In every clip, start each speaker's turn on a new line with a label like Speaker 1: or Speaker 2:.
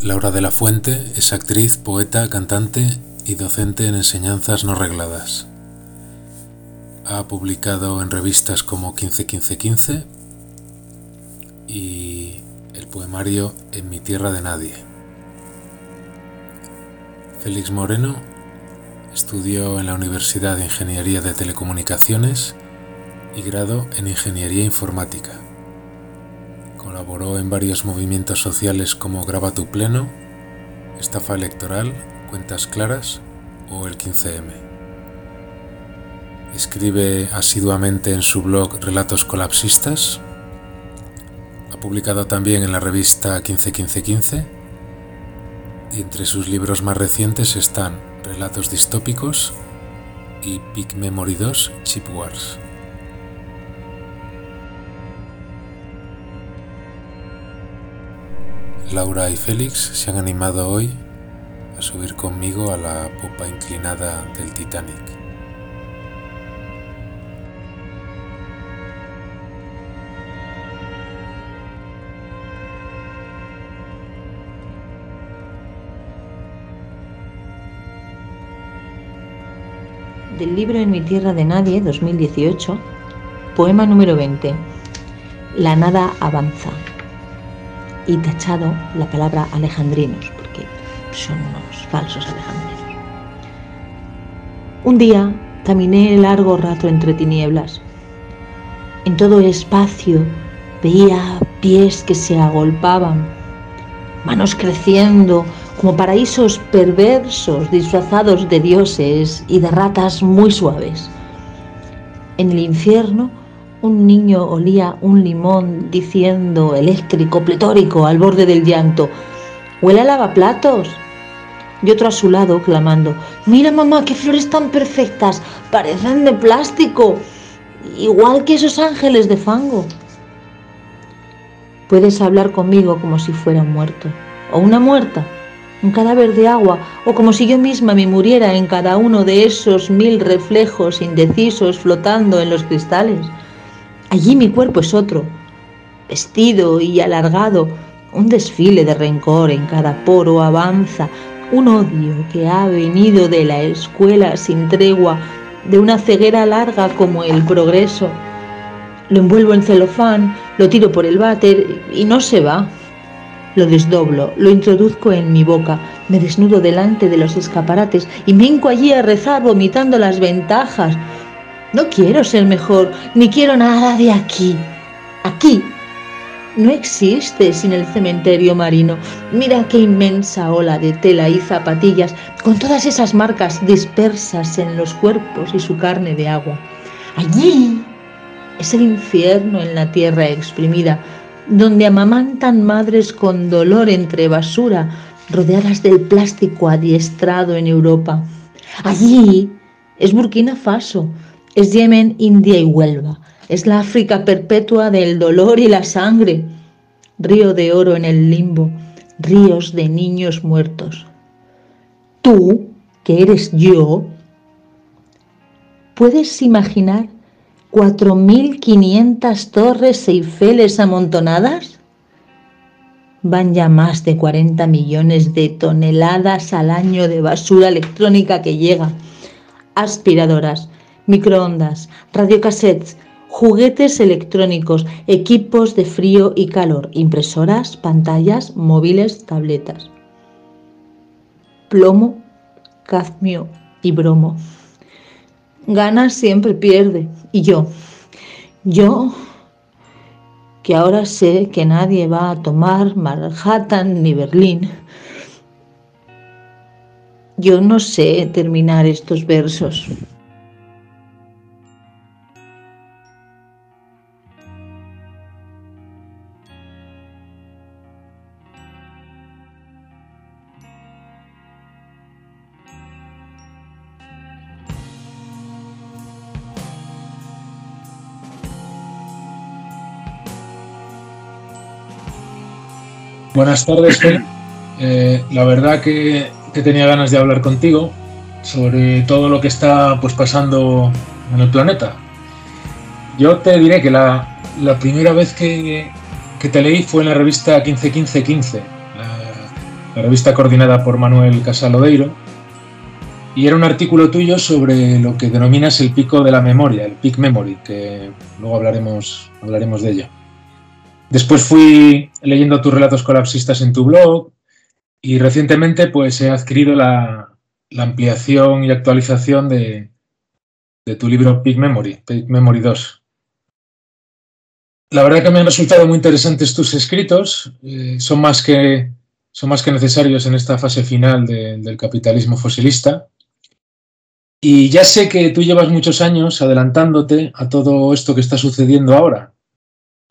Speaker 1: Laura de la Fuente es actriz, poeta, cantante y docente en enseñanzas no regladas. Ha publicado en revistas como 151515 y el poemario En mi tierra de nadie. Félix Moreno estudió en la Universidad de Ingeniería de Telecomunicaciones y grado en Ingeniería Informática. Colaboró en varios movimientos sociales como Graba tu Pleno, Estafa Electoral, Cuentas Claras o el 15M. Escribe asiduamente en su blog Relatos Colapsistas. Ha publicado también en la revista 151515 y entre sus libros más recientes están Relatos distópicos y Peak Memory 2 Chip Wars. Laura y Félix se han animado hoy a subir conmigo a la popa inclinada del Titanic.
Speaker 2: Del libro En mi tierra de nadie, 2018, poema número 20. La nada avanza y tachado la palabra alejandrinos, porque son unos falsos alejandrinos. Un día caminé largo rato entre tinieblas. En todo espacio veía pies que se agolpaban, manos creciendo como paraísos perversos disfrazados de dioses y de ratas muy suaves. En el infierno un niño olía un limón diciendo eléctrico, pletórico, al borde del llanto, huele a lavaplatos. Y otro a su lado clamando, mira mamá, qué flores tan perfectas, parecen de plástico, igual que esos ángeles de fango. Puedes hablar conmigo como si fuera un muerto, o una muerta, un cadáver de agua, o como si yo misma me muriera en cada uno de esos mil reflejos indecisos flotando en los cristales. Allí mi cuerpo es otro, vestido y alargado, un desfile de rencor en cada poro avanza, un odio que ha venido de la escuela sin tregua, de una ceguera larga como el progreso. Lo envuelvo en celofán, lo tiro por el váter y no se va. Lo desdoblo, lo introduzco en mi boca, me desnudo delante de los escaparates y me hinco allí a rezar vomitando las ventajas, no quiero ser mejor, ni quiero nada de aquí. Aquí no existe sin el cementerio marino. Mira qué inmensa ola de tela y zapatillas, con todas esas marcas dispersas en los cuerpos y su carne de agua. Allí es el infierno en la tierra exprimida, donde amamantan madres con dolor entre basura, rodeadas del plástico adiestrado en Europa. Allí es Burkina Faso, es Yemen, India y Huelva. Es la África perpetua del dolor y la sangre. Río de oro en el limbo, ríos de niños muertos. Tú, que eres yo, ¿puedes imaginar 4.500 torres Eiffeles amontonadas? Van ya más de 40 millones de toneladas al año de basura electrónica que llega. Aspiradoras, microondas, radiocassettes, juguetes electrónicos, equipos de frío y calor, impresoras, pantallas, móviles, tabletas. Plomo, cadmio y bromo. Gana siempre pierde. Y yo, yo, que ahora sé que nadie va a tomar Manhattan ni Berlín, yo no sé terminar estos versos.
Speaker 3: Buenas tardes, eh, la verdad que, tenía ganas de hablar contigo sobre todo lo que está pues, pasando en el planeta. Yo te diré que la, primera vez que, te leí fue en la revista 151515, la, la revista coordinada por Manuel Casalodeiro, y era un artículo tuyo sobre lo que denominas el pico de la memoria, el peak memory, que luego hablaremos, hablaremos de ello. Después fui leyendo tus relatos colapsistas en tu blog y recientemente pues he adquirido la, ampliación y actualización de, tu libro Peak Memory, Peak Memory 2. La verdad que me han resultado muy interesantes tus escritos, eh, son, más que, son más que necesarios en esta fase final del capitalismo fosilista. Y ya sé que tú llevas muchos años adelantándote a todo esto que está sucediendo ahora.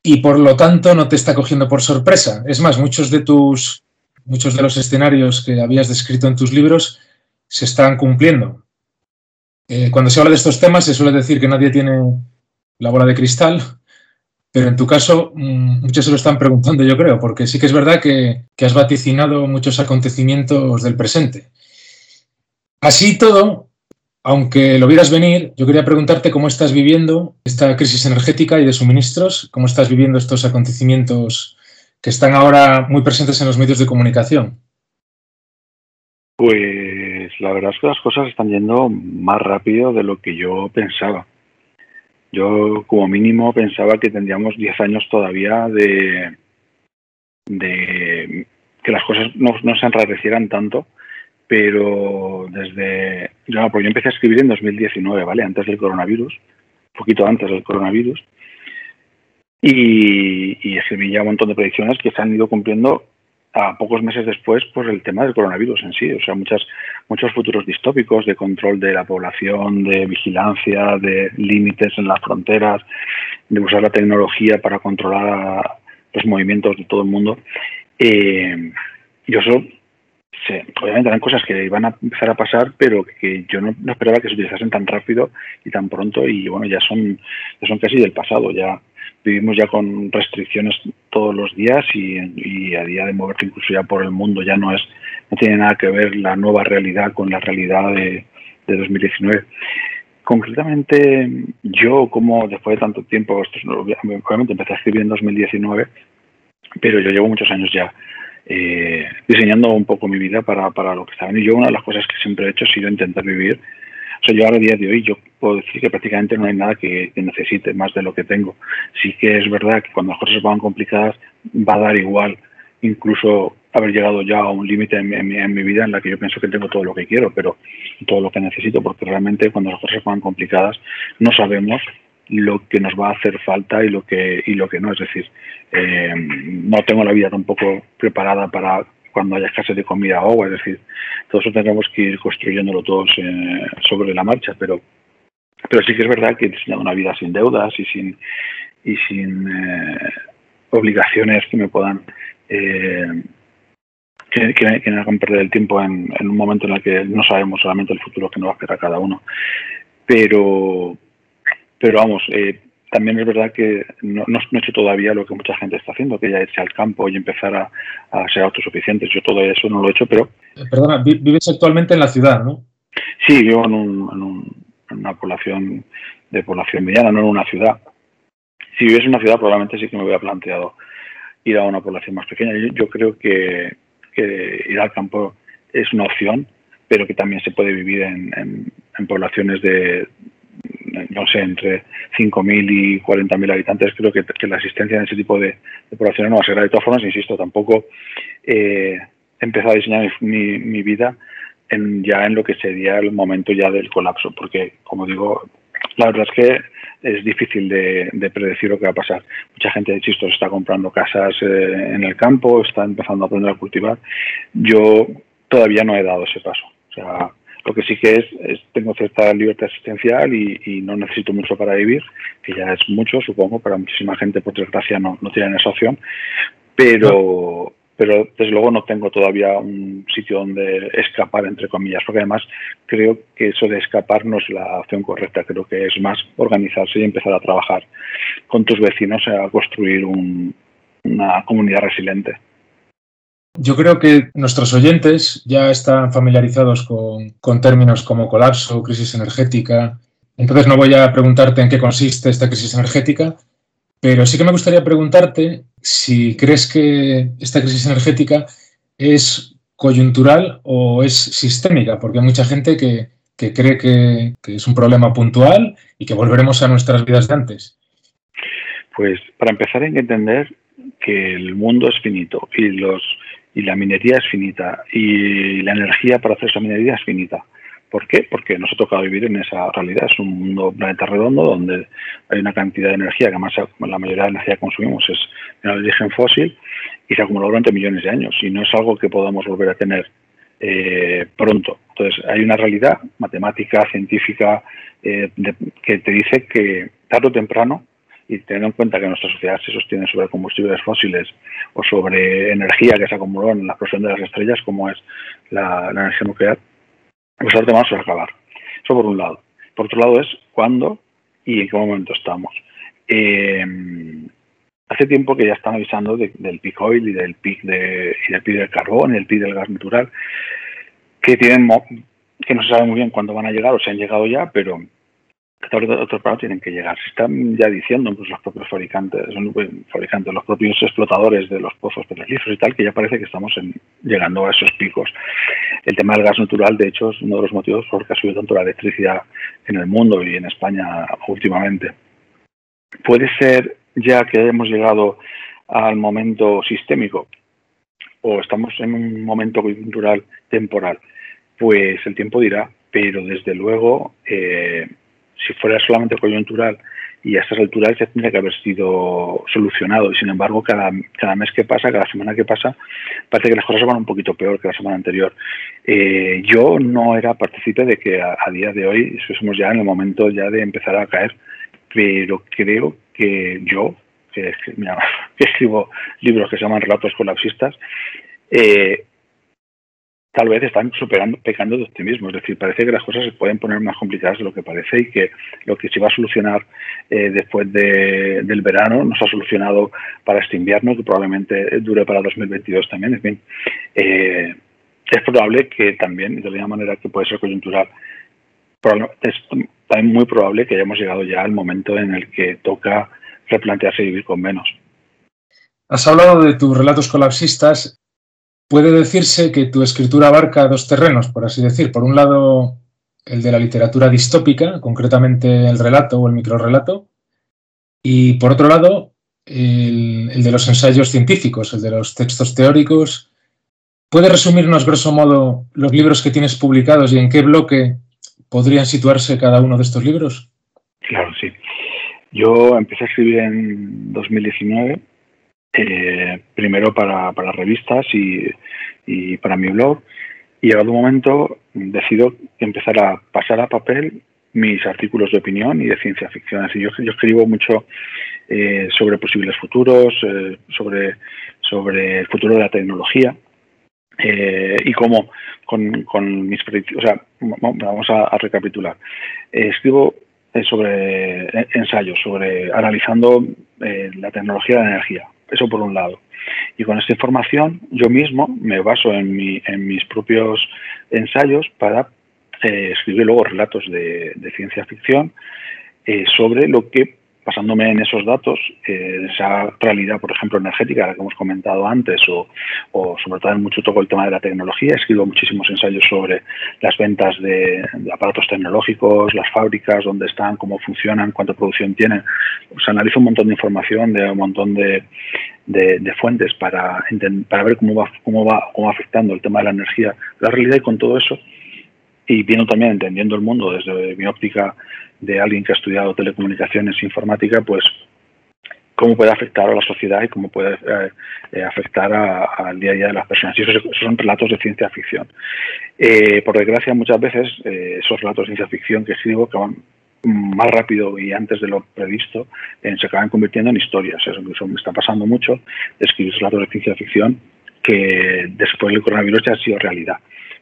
Speaker 3: Y por lo tanto no te está cogiendo por sorpresa. Es más, muchos de tus muchos de los escenarios que habías descrito en tus libros se están cumpliendo. Eh, cuando se habla de estos temas se suele decir que nadie tiene la bola de cristal, pero en tu caso mm, muchos se lo están preguntando, yo creo, porque sí que es verdad que, que has vaticinado muchos acontecimientos del presente. Así todo, aunque lo vieras venir, yo quería preguntarte cómo estás viviendo esta crisis energética y de suministros, cómo estás viviendo estos acontecimientos que están ahora muy presentes en los medios de comunicación.
Speaker 4: Pues la verdad es que las cosas están yendo más rápido de lo que yo pensaba. Yo como mínimo pensaba que tendríamos 10 años todavía de, de que las cosas no, no se enrarecieran tanto pero desde... Yo, pues yo empecé a escribir en 2019, ¿vale? Antes del coronavirus, un poquito antes del coronavirus, y, y escribí ya un montón de predicciones que se han ido cumpliendo a pocos meses después por el tema del coronavirus en sí. O sea, muchas, muchos futuros distópicos de control de la población, de vigilancia, de límites en las fronteras, de usar la tecnología para controlar los movimientos de todo el mundo. Eh, yo eso Sí, obviamente eran cosas que iban a empezar a pasar, pero que yo no, esperaba que se utilizasen tan rápido y tan pronto y bueno, ya son, ya son casi del pasado, ya vivimos ya con restricciones todos los días y, a día de moverte incluso ya por el mundo ya no es, no tiene nada que ver la nueva realidad con la realidad de, de 2019 concretamente yo como después de tanto tiempo, obviamente empecé a escribir en 2019, pero yo llevo muchos años ya eh, diseñando un poco mi vida para, para lo que está Y yo una de las cosas que siempre he hecho ha sido intentar vivir. O sea, yo ahora a día de hoy yo puedo decir que prácticamente no hay nada que, necesite más de lo que tengo. Sí que es verdad que cuando las cosas van complicadas va a dar igual incluso haber llegado ya a un límite en, en, mi vida en la que yo pienso que tengo todo lo que quiero, pero todo lo que necesito, porque realmente cuando las cosas van complicadas no sabemos lo que nos va a hacer falta y lo que y lo que no. Es decir eh, no tengo la vida tampoco preparada para cuando haya escasez de comida o agua. Es decir todo eso tendremos que ir construyéndolo todos eh, sobre la marcha. Pero pero sí que es verdad que he una vida sin deudas y sin y sin eh, obligaciones que me puedan que, que, me hagan perder el tiempo en, en un momento en el que no sabemos solamente el futuro que nos va a esperar cada uno. Pero pero vamos, eh, también es verdad que no, no, he hecho todavía lo que mucha gente está haciendo, que ya irse al campo y empezar a, ser autosuficientes. Yo todo eso no lo he hecho, pero...
Speaker 3: Eh, perdona, vives actualmente en la ciudad, ¿no?
Speaker 4: Sí, vivo en, un, en, una población de población mediana, no en una ciudad. Si vives en una ciudad, probablemente sí que me hubiera planteado ir a una población más pequeña. Yo, creo que, ir al campo es una opción, pero que también se puede vivir en poblaciones de, no sé, entre 5.000 y 40.000 habitantes, creo que, la asistencia en ese tipo de, poblaciones no va a ser. De todas formas, insisto, tampoco eh, he empezado a diseñar mi, vida en, ya en lo que sería el momento ya del colapso, porque, como digo, la verdad es que es difícil de, predecir lo que va a pasar. Mucha gente, insisto, está comprando casas eh, en el campo, está empezando a aprender a cultivar. Yo todavía no he dado ese paso. O sea, lo que sí que es, tengo cierta libertad existencial y, no necesito mucho para vivir, que ya es mucho, supongo, para muchísima gente, por desgracia, no, no tienen esa opción. Pero, pero desde luego no tengo todavía un sitio donde escapar, entre comillas, porque además creo que eso de escapar no es la opción correcta, creo que es más organizarse y empezar a trabajar con tus vecinos a construir una comunidad resiliente.
Speaker 3: Yo creo que nuestros oyentes ya están familiarizados con, términos como colapso, crisis energética. Entonces no voy a preguntarte en qué consiste esta crisis energética, pero sí que me gustaría preguntarte si crees que esta crisis energética es coyuntural o es sistémica, porque hay mucha gente que, cree que, es un problema puntual y que volveremos a nuestras vidas de antes.
Speaker 4: Pues para empezar hay que entender que el mundo es finito y los y la minería es finita y la energía para hacer esa minería es finita. ¿Por qué? Porque nos ha tocado vivir en esa realidad. Es un mundo, planeta redondo donde hay una cantidad de energía, que además la mayoría de la energía que consumimos es de origen fósil y se acumuló durante millones de años y no es algo que podamos volver a tener eh, pronto. Entonces, hay una realidad matemática, científica, eh, que te dice que tarde o temprano, y teniendo en cuenta que nuestra sociedad se sostiene sobre combustibles fósiles o sobre energía que se acumuló en la explosión de las estrellas, como es la energía nuclear, pues ahora vamos a acabar. Eso por un lado. Por otro lado es cuándo y en qué momento estamos. Eh, hace tiempo que ya están avisando del peak oil y del pic de, y del del carbón y del pic del gas natural, que tienen que no se sabe muy bien cuándo van a llegar o se han llegado ya, pero otros paros tienen que llegar. Se están ya diciendo pues, los propios fabricantes, fabricantes, los propios explotadores de los pozos petrolíferos y tal, que ya parece que estamos llegando a esos picos. El tema del gas natural, de hecho, es uno de los motivos por los que ha subido tanto la electricidad en el mundo y en España últimamente. Puede ser ya que hayamos llegado al momento sistémico o estamos en un momento coyuntural temporal, pues el tiempo dirá, pero desde luego eh, si fuera solamente coyuntural y a estas alturas ya tendría que haber sido solucionado. Y sin embargo, cada, cada mes que pasa, cada semana que pasa, parece que las cosas van un poquito peor que la semana anterior. Eh, yo no era partícipe de que a, día de hoy somos ya en el momento ya de empezar a caer, pero creo que yo, que, que escribo libros que se llaman Relatos colapsistas, eh, tal vez están superando, pecando de optimismo. Es decir, parece que las cosas se pueden poner más complicadas de lo que parece y que lo que se va a solucionar eh, después del verano no se ha solucionado para este invierno, que probablemente dure para 2022 también. En fin, eh, es probable que también, de la misma manera que puede ser coyuntural, es también muy probable que hayamos llegado ya al momento en el que toca replantearse vivir con menos.
Speaker 3: Has hablado de tus relatos colapsistas Puede decirse que tu escritura abarca dos terrenos, por así decir. Por un lado, el de la literatura distópica, concretamente el relato o el microrelato, y por otro lado, el, de los ensayos científicos, el de los textos teóricos. ¿Puedes resumirnos, grosso modo, los libros que tienes publicados y en qué bloque podrían situarse cada uno de estos libros?
Speaker 4: Claro, sí. Yo empecé a escribir en 2019 eh, primero para, para revistas y, para mi blog. Y llegado un momento decido empezar a pasar a papel mis artículos de opinión y de ciencia ficción. Así yo, escribo mucho eh, sobre posibles futuros, eh, sobre, el futuro de la tecnología. y cómo con, mis sea, vamos a recapitular. escribo sobre ensayos, sobre analizando la tecnología de la energía, eso por un lado. Y con esta información yo mismo me baso en, mi, en mis propios ensayos para eh, escribir luego relatos de, ciencia ficción eh, sobre lo que basándome en esos datos, eh, esa realidad, por ejemplo, energética, la que hemos comentado antes, o, sobre todo mucho toco el tema de la tecnología, escribo muchísimos ensayos sobre las ventas de, aparatos tecnológicos, las fábricas, dónde están, cómo funcionan, cuánta producción tienen. O sea, analizo un montón de información de un montón de, fuentes para, para ver cómo va, cómo, va, cómo va afectando el tema de la energía, la realidad y con todo eso y viendo también entendiendo el mundo desde mi óptica de alguien que ha estudiado telecomunicaciones e informática, pues cómo puede afectar a la sociedad y cómo puede eh, eh, afectar al día a día de las personas. Y esos, son relatos de ciencia ficción. Eh, por desgracia, muchas veces esos relatos de ciencia ficción que escribo van más rápido y antes de lo previsto, se acaban convirtiendo en historias. Eso, me está pasando mucho, escribir relatos de ciencia ficción que después del coronavirus ya ha sido realidad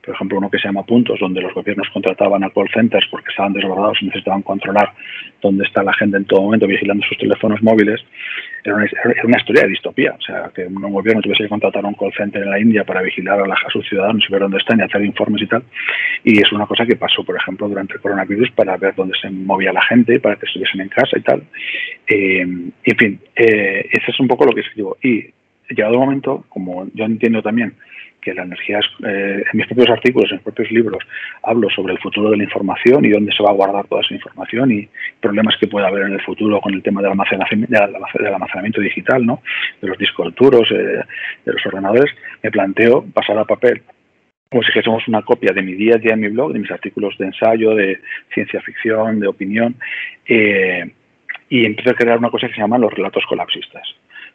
Speaker 4: por ejemplo, uno que se llama Puntos, donde los gobiernos contrataban a call centers porque estaban desbordados y necesitaban controlar dónde está la gente en todo momento vigilando sus teléfonos móviles, era una, historia de distopía. O sea, que un gobierno tuviese que contratar a un call center en la India para vigilar a, a sus ciudadanos y ver dónde están y hacer informes y tal. Y es una cosa que pasó, por ejemplo, durante el coronavirus para ver dónde se movía la gente, para que estuviesen en casa y tal. Eh, en fin, eh, es un poco lo que escribo. Y llegado el momento, como yo entiendo también que la energía es, eh, en mis propios artículos, en mis propios libros, hablo sobre el futuro de la información y dónde se va a guardar toda esa información y problemas que puede haber en el futuro con el tema del almacenamiento, digital, ¿no? de los discos duros, eh, de los ordenadores, me planteo pasar a papel como si fuésemos una copia de mi día a día en mi blog, de mis artículos de ensayo, de ciencia ficción, de opinión, eh, y empiezo a crear una cosa que se llama los relatos colapsistas.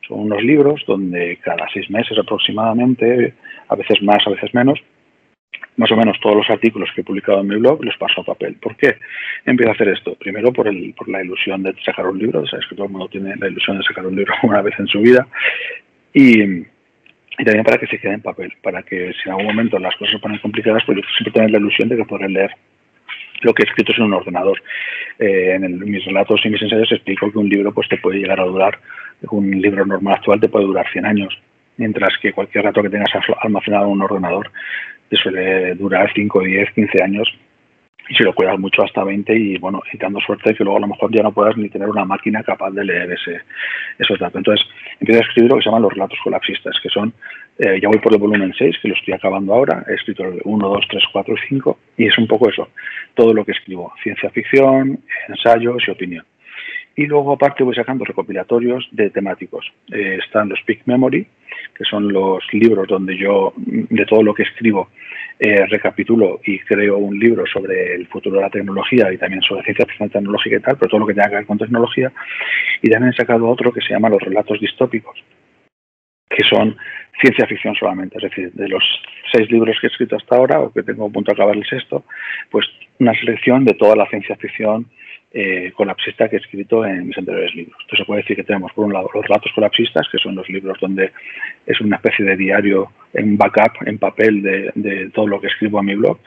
Speaker 4: Son unos libros donde cada seis meses aproximadamente, a veces más, a veces menos, más o menos todos los artículos que he publicado en mi blog los paso a papel. ¿Por qué empiezo a hacer esto? Primero por, el, por la ilusión de sacar un libro, sabes que todo el mundo tiene la ilusión de sacar un libro una vez en su vida, y, también para que se quede en papel, para que si en algún momento las cosas se ponen complicadas, pues yo siempre tener la ilusión de que podré leer lo que he escrito en un ordenador. Eh, en, mis relatos y mis ensayos explico que un libro pues te puede llegar a durar, un libro normal actual te puede durar 100 años, mientras que cualquier rato que tengas almacenado en un ordenador suele durar 5, 10, 15 años y si lo cuidas mucho hasta 20 y bueno, y dando suerte que luego a lo mejor ya no puedas ni tener una máquina capaz de leer ese, esos datos. Entonces empiezo a escribir lo que se llaman los relatos colapsistas, que son, eh, ya voy por el volumen 6, que lo estoy acabando ahora, he escrito el 1, 2, 3, 4 y 5, y es un poco eso, todo lo que escribo, ciencia ficción, ensayos y opinión. Y luego aparte voy sacando recopilatorios de temáticos. Eh, están los Peak Memory, que son los libros donde yo, de todo lo que escribo, eh, recapitulo y creo un libro sobre el futuro de la tecnología y también sobre ciencia ficción tecnológica y tal, pero todo lo que tenga que ver con tecnología. Y también he sacado otro que se llama Los relatos distópicos, que son ciencia ficción solamente. Es decir, de los seis libros que he escrito hasta ahora, o que tengo a punto de acabar el sexto, pues una selección de toda la ciencia ficción eh, colapsista que he escrito en mis anteriores libros. Entonces se puede decir que tenemos por un lado los relatos colapsistas, que son los libros donde es una especie de diario en backup, en papel de, todo lo que escribo a mi blog,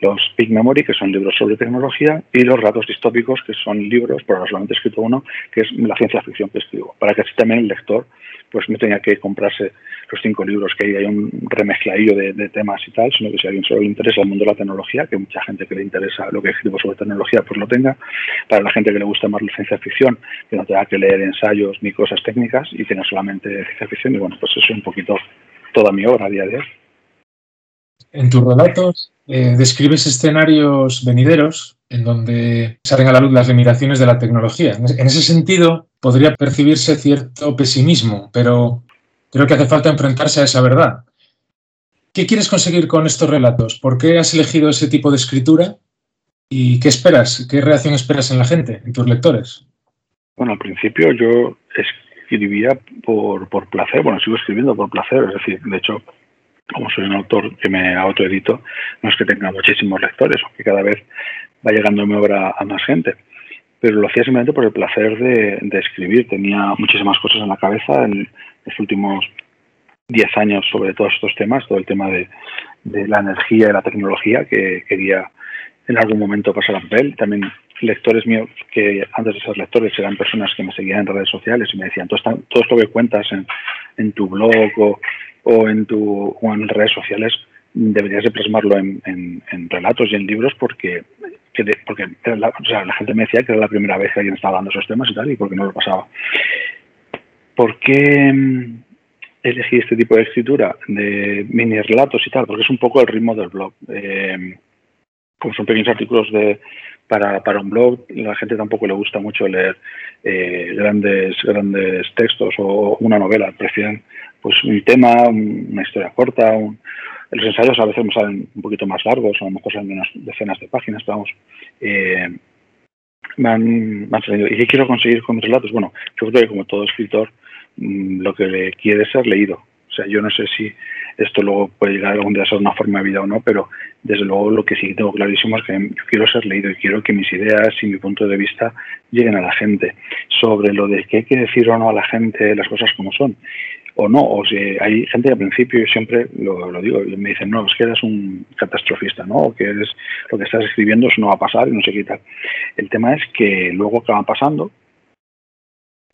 Speaker 4: los Big Memory, que son libros sobre tecnología, y los relatos distópicos, que son libros, ahora solamente he escrito uno, que es la ciencia ficción que escribo, para que así también el lector pues no tenga que comprarse los cinco libros que hay, hay un remezcladillo de, temas y tal, sino que si a alguien solo le interesa el mundo de la tecnología, que mucha gente que le interesa lo que escribo sobre tecnología, pues lo tenga. Para la gente que le gusta más la ciencia ficción, que no tenga que leer ensayos ni cosas técnicas y tenga solamente ciencia ficción. Y bueno, pues eso es un poquito toda mi obra a día de hoy.
Speaker 3: En tus relatos eh, describes escenarios venideros en donde salen a la luz las limitaciones de la tecnología. En ese sentido, podría percibirse cierto pesimismo, pero creo que hace falta enfrentarse a esa verdad. ¿Qué quieres conseguir con estos relatos? ¿Por qué has elegido ese tipo de escritura? ¿Y qué esperas? ¿Qué reacción esperas en la gente, en tus lectores?
Speaker 4: Bueno, al principio yo escribía por, por placer, bueno, sigo escribiendo por placer, es decir, de hecho, como soy un autor que me autoedito, no es que tenga muchísimos lectores, aunque cada vez va llegando mi obra a más gente pero lo hacía simplemente por el placer de, escribir. Tenía muchísimas cosas en la cabeza en los últimos 10 años sobre todos estos temas, todo el tema de, la energía y la tecnología que quería en algún momento pasar a papel. También lectores míos que antes de ser lectores eran personas que me seguían en redes sociales y me decían, todo, todo esto que cuentas en, tu blog o, en tu, o en redes sociales deberías de plasmarlo en, en, relatos y en libros porque porque la, gente me decía que era la primera vez que alguien estaba dando esos temas y tal, y porque no lo pasaba. ¿Por qué mm, elegí este tipo de escritura de mini relatos y tal? Porque es un poco el ritmo del blog. Eh, como son pequeños artículos de, para, para un blog, la gente tampoco le gusta mucho leer eh, grandes, grandes textos o una novela. Prefieren pues un tema, una historia corta, un, los ensayos a veces me salen un poquito más largos, a lo mejor salen unas decenas de páginas, pero vamos. Eh, saliendo. ¿Y qué quiero conseguir con mis relatos? Bueno, yo creo que como todo escritor, mm, lo que quiere ser leído. O sea, yo no sé si esto luego puede llegar algún día a ser una forma de vida o no, pero desde luego lo que sí tengo clarísimo es que yo quiero ser leído y quiero que mis ideas y mi punto de vista lleguen a la gente. Sobre lo de qué hay que decir o no a la gente las cosas como son o no, o si hay gente que al principio yo siempre lo, digo, me dicen, no, es que eres un catastrofista, ¿no? O que eres, lo que estás escribiendo eso no va a pasar y no sé qué tal. El tema es que luego acaba pasando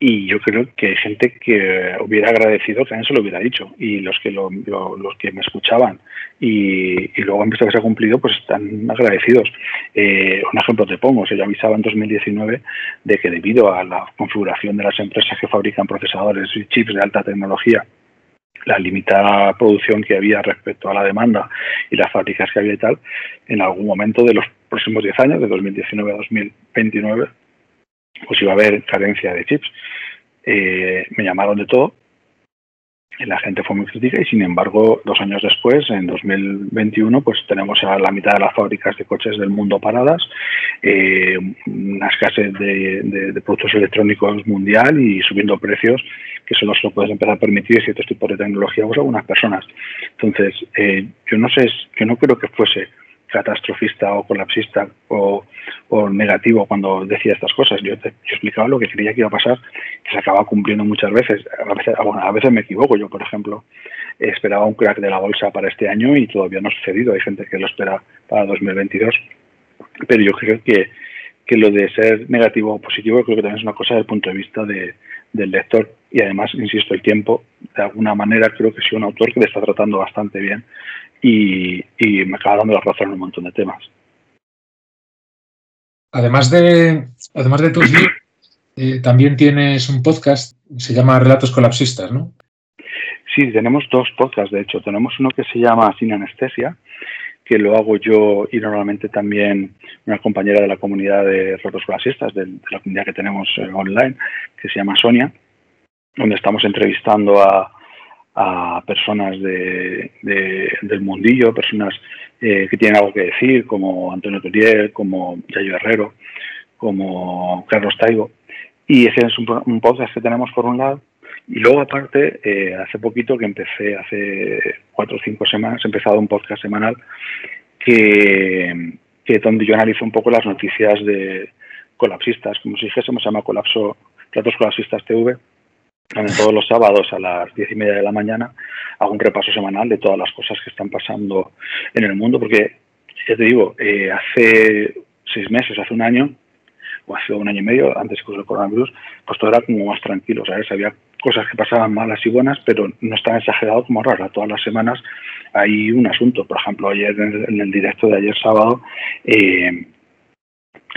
Speaker 4: y yo creo que hay gente que hubiera agradecido que también se lo hubiera dicho. Y los que lo, los que me escuchaban y, luego han visto que se ha cumplido pues están agradecidos. Eh, un ejemplo te pongo se yo avisaba en 2019 de que debido a la configuración de las empresas que fabrican procesadores y chips de alta tecnología la limitada producción que había respecto a la demanda y las fábricas que había y tal, en algún momento de los próximos 10 años, de 2019 a 2029, pues iba a haber carencia de chips. Eh, me llamaron de todo la gente fue muy crítica y sin embargo dos años después, en 2021, pues tenemos a la mitad de las fábricas de coches del mundo paradas, eh, una escasez de, productos electrónicos mundial y subiendo precios que solo se lo puedes empezar a permitir ciertos tipos de tecnología o algunas personas. Entonces, eh, yo no sé, yo no creo que fuese catastrofista o colapsista o, negativo cuando decía estas cosas. Yo, te, explicaba lo que creía que iba a pasar, que se acaba cumpliendo muchas veces. A veces, a veces me equivoco. Yo, por ejemplo, esperaba un crack de la bolsa para este año y todavía no ha sucedido. Hay gente que lo espera para 2022. Pero yo creo que, que lo de ser negativo o positivo creo que también es una cosa desde el punto de vista de, del lector y además, insisto, el tiempo, de alguna manera creo que es un autor que le está tratando bastante bien y, me acaba dando la razón en un montón de temas.
Speaker 3: Además de, además de tus libros, eh, también tienes un podcast, se llama Relatos Colapsistas, ¿no?
Speaker 4: Sí, tenemos dos podcasts, de hecho. Tenemos uno que se llama Sin Anestesia, que lo hago yo y normalmente también una compañera de la comunidad de Relatos Colapsistas, de, la comunidad que tenemos eh, online, que se llama Sonia, donde estamos entrevistando a, a personas de, del mundillo, personas eh, que tienen algo que decir, como Antonio Turiel, como Yayo Herrero, como Carlos Taigo. Y ese es un, podcast que tenemos por un lado. Y luego, aparte, eh, hace poquito que empecé, hace cuatro o cinco semanas, he empezado un podcast semanal que, donde yo analizo un poco las noticias de colapsistas, como si dijésemos, se llama Colapso, Platos Colapsistas TV todos los sábados a las diez y media de la mañana hago un repaso semanal de todas las cosas que están pasando en el mundo, porque ya te digo, eh, hace seis meses, hace un año, o hace un año y medio, antes que el coronavirus, pues todo era como más tranquilo, ¿sabes? Había cosas que pasaban malas y buenas, pero no tan exagerado como ahora. Todas las semanas hay un asunto. Por ejemplo, ayer en el, directo de ayer sábado, eh,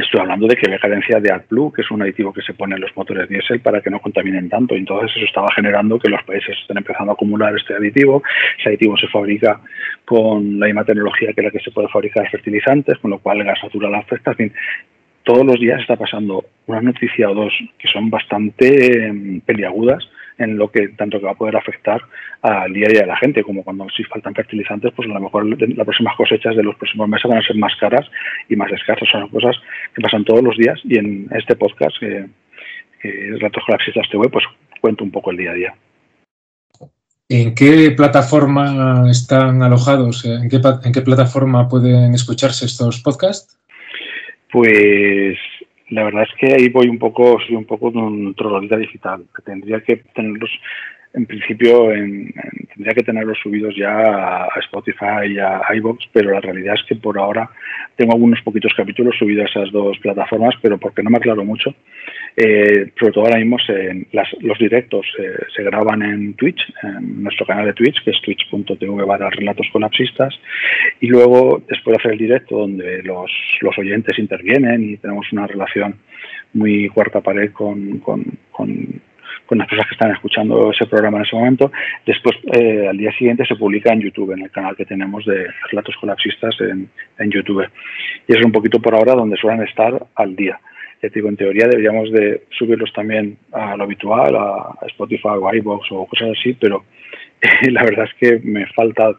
Speaker 4: Estoy hablando de que había carencia de AdBlue, que es un aditivo que se pone en los motores diésel para que no contaminen tanto. Entonces eso estaba generando que los países estén empezando a acumular este aditivo. Ese aditivo se fabrica con la misma tecnología que la que se puede fabricar fertilizantes, con lo cual el gas natural afecta. En fin, todos los días está pasando una noticia o dos que son bastante em, peliagudas en lo que tanto que va a poder afectar al día a día de la gente, como cuando si faltan fertilizantes, pues a lo mejor las próximas cosechas de los próximos meses van a ser más caras y más escasas. Son cosas que pasan todos los días y en este podcast, que, que Ratos Colapsistas TV, pues cuento un poco el día a día.
Speaker 3: ¿En qué plataforma están alojados? ¿En qué, ¿En qué plataforma pueden escucharse estos podcasts?
Speaker 4: Pues la verdad es que ahí voy un poco, soy un poco un troglodita digital. Tendría que tenerlos, en principio, en, tendría que tenerlos subidos ya a Spotify y a iVoox, pero la realidad es que por ahora tengo algunos poquitos capítulos subidos a esas dos plataformas, pero porque no me aclaro mucho. Eh, sobre todo ahora mismo los directos eh, se graban en Twitch, en nuestro canal de Twitch, que es twitch.tv barra relatos colapsistas, y luego después de hacer el directo donde los, los oyentes intervienen y tenemos una relación muy cuarta pared con, con, las personas que están escuchando ese programa en ese momento. Después, eh, al día siguiente, se publica en YouTube, en el canal que tenemos de Relatos Colapsistas en, en YouTube. Y es un poquito por ahora donde suelen estar al día digo, en teoría deberíamos de subirlos también a lo habitual, a Spotify o iVoox o cosas así, pero la verdad es que me falta,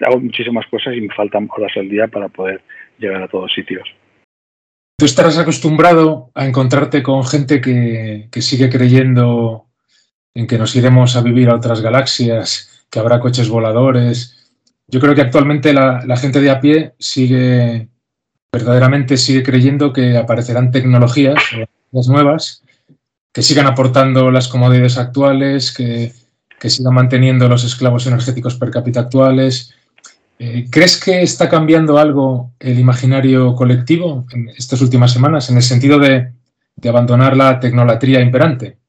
Speaker 4: hago muchísimas cosas y me faltan horas al día para poder llegar a todos sitios.
Speaker 3: Tú estarás acostumbrado a encontrarte con gente que, que sigue creyendo en que nos iremos a vivir a otras galaxias, que habrá coches voladores. Yo creo que actualmente la, gente de a pie sigue verdaderamente sigue creyendo que aparecerán tecnologías nuevas que sigan aportando las comodidades actuales, que, sigan manteniendo los esclavos energéticos per cápita actuales. Eh, ¿Crees que está cambiando algo el imaginario colectivo en estas últimas semanas en el sentido de, de abandonar la tecnolatría imperante?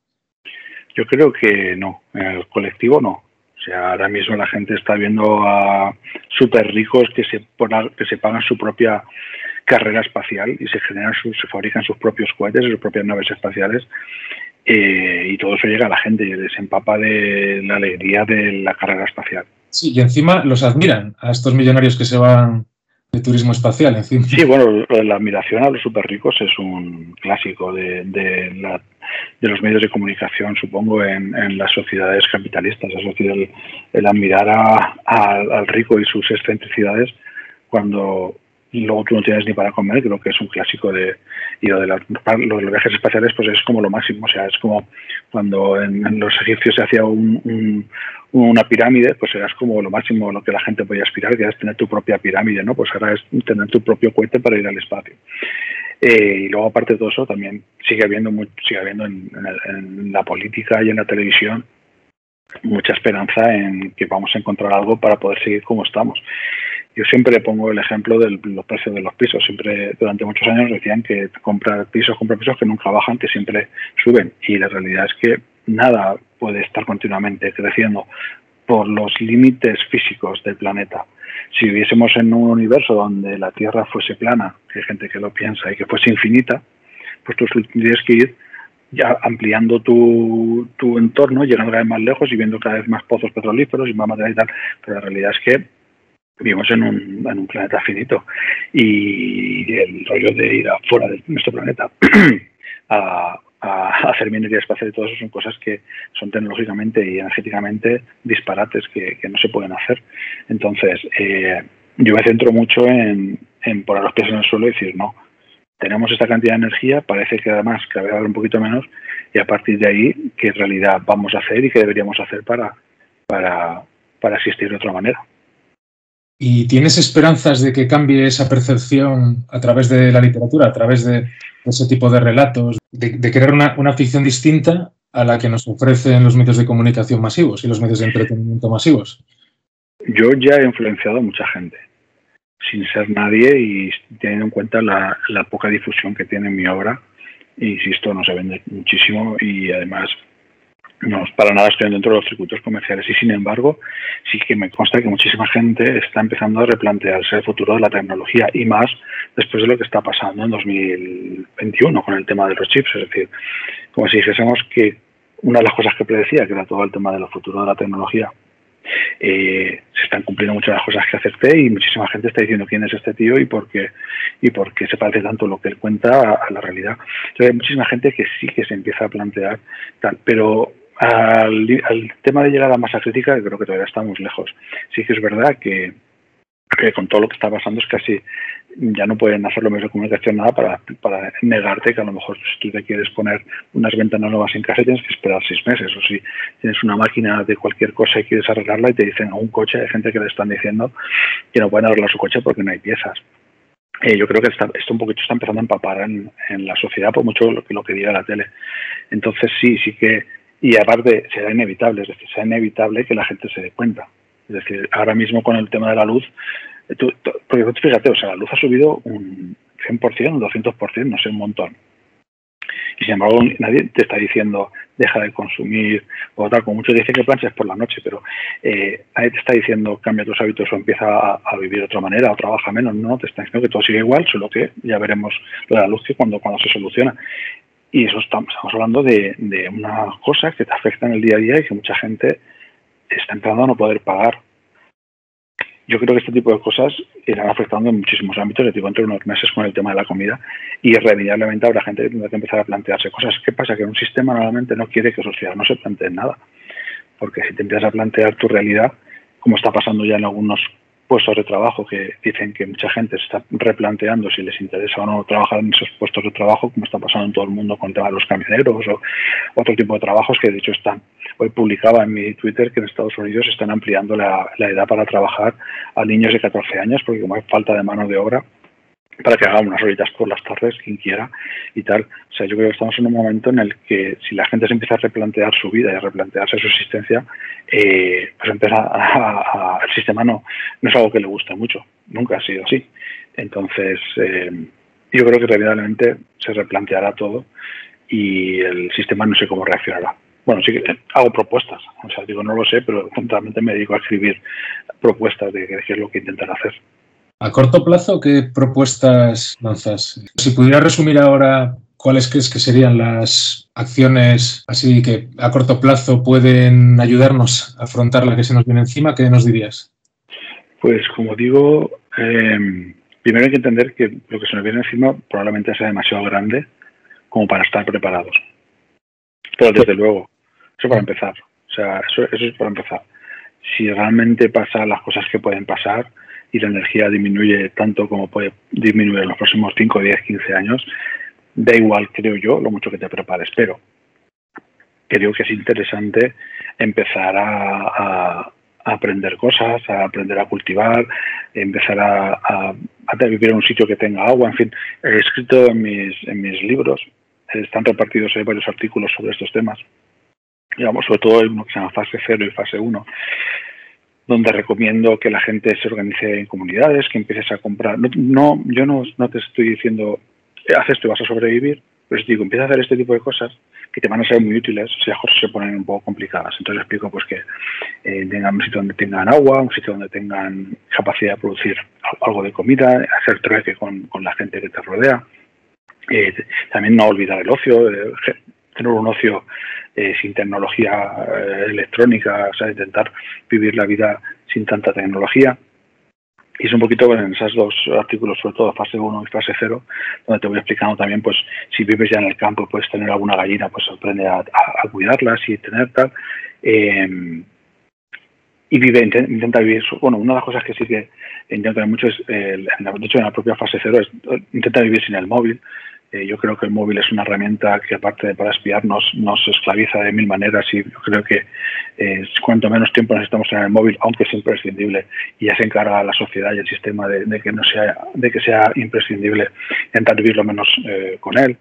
Speaker 4: Yo creo que no, en el colectivo no. O sea, ahora mismo la gente está viendo a súper ricos que se, que se pagan su propia carrera espacial y se generan sus, se fabrican sus propios cohetes, sus propias naves espaciales eh, y todo eso llega a la gente y les empapa de la alegría de la carrera espacial.
Speaker 3: Sí, y encima los admiran a estos millonarios que se van de turismo espacial. Encima.
Speaker 4: Sí, bueno, la admiración a los súper ricos es un clásico de, de, la, de, los medios de comunicación, supongo, en, en las sociedades capitalistas. Es decir, el, el admirar a, al rico y sus excentricidades cuando luego tú no tienes ni para comer, creo que es un clásico de, y lo de, la, los viajes espaciales pues es como lo máximo, o sea, es como cuando en, los egipcios se hacía un, un, una pirámide, pues era como lo máximo lo que la gente podía aspirar, que era tener tu propia pirámide, ¿no? Pues ahora es tener tu propio cohete para ir al espacio. Eh, y luego aparte de todo eso también sigue habiendo, muy, sigue habiendo en, la política y en la televisión mucha esperanza en que vamos a encontrar algo para poder seguir como estamos. Yo siempre pongo el ejemplo de los precios de los pisos. Siempre, durante muchos años decían que comprar pisos, comprar pisos que nunca bajan, que siempre suben. Y la realidad es que nada puede estar continuamente creciendo por los límites físicos del planeta. Si viviésemos en un universo donde la Tierra fuese plana, que hay gente que lo piensa, y que fuese infinita, pues tú tendrías que ir ya ampliando tu, tu entorno, llegando cada vez más lejos y viendo cada vez más pozos petrolíferos y más material y tal. Pero la realidad es que vivimos en un, en un planeta finito y el rollo de ir afuera de nuestro planeta a, a hacer minería espacial y todo eso son cosas que son tecnológicamente y energéticamente disparates que, no se pueden hacer. Entonces, eh, yo me centro mucho en, poner los pies en el suelo y decir, no, tenemos esta cantidad de energía, parece que además que haber un poquito menos, y a partir de ahí, ¿qué realidad vamos a hacer y qué deberíamos hacer para, para, para existir de otra manera?
Speaker 3: ¿Y tienes esperanzas de que cambie esa percepción a través de la literatura, a través de ese tipo de relatos, de, de crear una, una, ficción distinta a la que nos ofrecen los medios de comunicación masivos y los medios de entretenimiento masivos?
Speaker 4: Yo ya he influenciado a mucha gente, sin ser nadie y teniendo en cuenta la, la poca difusión que tiene mi obra. Insisto, no se vende muchísimo y además no para nada estoy dentro de los circuitos comerciales. Y sin embargo sí que me consta que muchísima gente está empezando a replantearse el futuro de la tecnología y más después de lo que está pasando en 2021 con el tema de los chips, es decir, como si dijésemos que una de las cosas que predecía, que era todo el tema de lo futuro de la tecnología, eh, se están cumpliendo muchas de las cosas que acepté y muchísima gente está diciendo quién es este tío y por qué, y por qué se parece tanto lo que él cuenta a, la realidad. Hay muchísima gente que sí que se empieza a plantear tal, pero al, tema de llegar a masa crítica, creo que todavía estamos lejos. Sí que es verdad que, con todo lo que está pasando es casi ya no pueden hacer los medios de comunicación nada para, para negarte que a lo mejor si tú te quieres poner unas ventanas nuevas en casa tienes que esperar seis meses o si tienes una máquina de cualquier cosa y quieres arreglarla y te dicen a un coche hay gente que le están diciendo que no pueden arreglar su coche porque no hay piezas eh, yo creo que está, esto un poquito está empezando a empapar en, en la sociedad por mucho lo que, lo que diga la tele entonces sí, sí que y aparte será inevitable, es decir, será inevitable que la gente se dé cuenta. Es decir, ahora mismo con el tema de la luz, tú, tú, porque fíjate, o sea, la luz ha subido un 100%, un 200%, no sé, un montón. Y sin embargo, nadie te está diciendo deja de consumir o tal, como muchos dicen que planchas por la noche, pero eh, nadie te está diciendo cambia tus hábitos o empieza a, vivir de otra manera o trabaja menos, no, te está diciendo que todo sigue igual, solo que ya veremos la luz que cuando, cuando se soluciona. Y eso estamos, hablando de, de una cosa que te afecta en el día a día y que mucha gente está empezando a no poder pagar. Yo creo que este tipo de cosas irán afectando en muchísimos ámbitos. Les digo, entre unos meses con el tema de la comida y irremediablemente habrá gente que tendrá que empezar a plantearse cosas. ¿Qué pasa? Que un sistema normalmente no quiere que ciudadanos no se planteen nada. Porque si te empiezas a plantear tu realidad, como está pasando ya en algunos puestos de trabajo que dicen que mucha gente se está replanteando si les interesa o no trabajar en esos puestos de trabajo, como está pasando en todo el mundo con el tema de los camioneros o otro tipo de trabajos que de hecho están. Hoy publicaba en mi Twitter que en Estados Unidos están ampliando la, la edad para trabajar a niños de 14 años porque como hay falta de mano de obra, para que haga unas horitas por las tardes, quien quiera y tal. O sea, yo creo que estamos en un momento en el que si la gente se empieza a replantear su vida y a replantearse su existencia, eh, pues empieza a, el sistema no, no es algo que le guste mucho, nunca ha sido así. Entonces, eh, yo creo que realmente se replanteará todo y el sistema no sé cómo reaccionará. Bueno, sí que hago propuestas, o sea, digo, no lo sé, pero realmente me dedico a escribir propuestas de qué es lo que intentar hacer.
Speaker 3: A corto plazo, ¿qué propuestas lanzas? Si pudiera resumir ahora ¿cuáles crees que serían las acciones así que a corto plazo pueden ayudarnos a afrontar la que se nos viene encima? ¿Qué nos dirías?
Speaker 4: Pues como digo, em, primero hay que entender que lo que se nos viene encima probablemente sea demasiado grande como para estar preparados. Pero desde luego, eso para empezar. O sea, eso, eso es para empezar. Si realmente pasan las cosas que pueden pasar y la energía disminuye tanto como puede disminuir en los próximos 5, 10, 15 años, da igual, creo yo, lo mucho que te prepares. Pero creo que es interesante empezar a, aprender cosas, a aprender a cultivar, empezar a, a, vivir en un sitio que tenga agua. En fin, he escrito en mis, en mis libros, están repartidos hay varios artículos sobre estos temas digamos, sobre todo en uno que se llama fase 0 y fase 1, donde recomiendo que la gente se organice en comunidades, que empieces a comprar. No, yo no, no te estoy diciendo, haz esto y vas a sobrevivir, pero te digo, empieza a hacer este tipo de cosas que te van a ser muy útiles si las cosas se ponen un poco complicadas. Entonces explico pues que eh, tengan un sitio donde tengan agua, un sitio donde tengan capacidad de producir algo de comida, hacer trueque con, la gente que te rodea. Eh, también no olvidar el ocio, eh, tener un ocio eh, sin tecnología eh, electrónica, o sea, intentar vivir la vida sin tanta tecnología. Y es un poquito en esos dos artículos, sobre todo fase 1 y fase 0, donde te voy explicando también, pues, si vives ya en el campo y puedes tener alguna gallina, pues aprende a, cuidarlas y tener tal. Em, y vive, intenta vivir, bueno, una de las cosas que sí que intenta mucho es, de hecho en la propia fase 0, es intenta vivir sin el móvil, eh, yo creo que el móvil es una herramienta que aparte de para espiarnos nos esclaviza de mil maneras y yo creo que eh, cuanto menos tiempo necesitamos tener el móvil, aunque es imprescindible y ya se encarga la sociedad y el sistema de, que no sea de que sea imprescindible intentar vivir lo menos eh, con él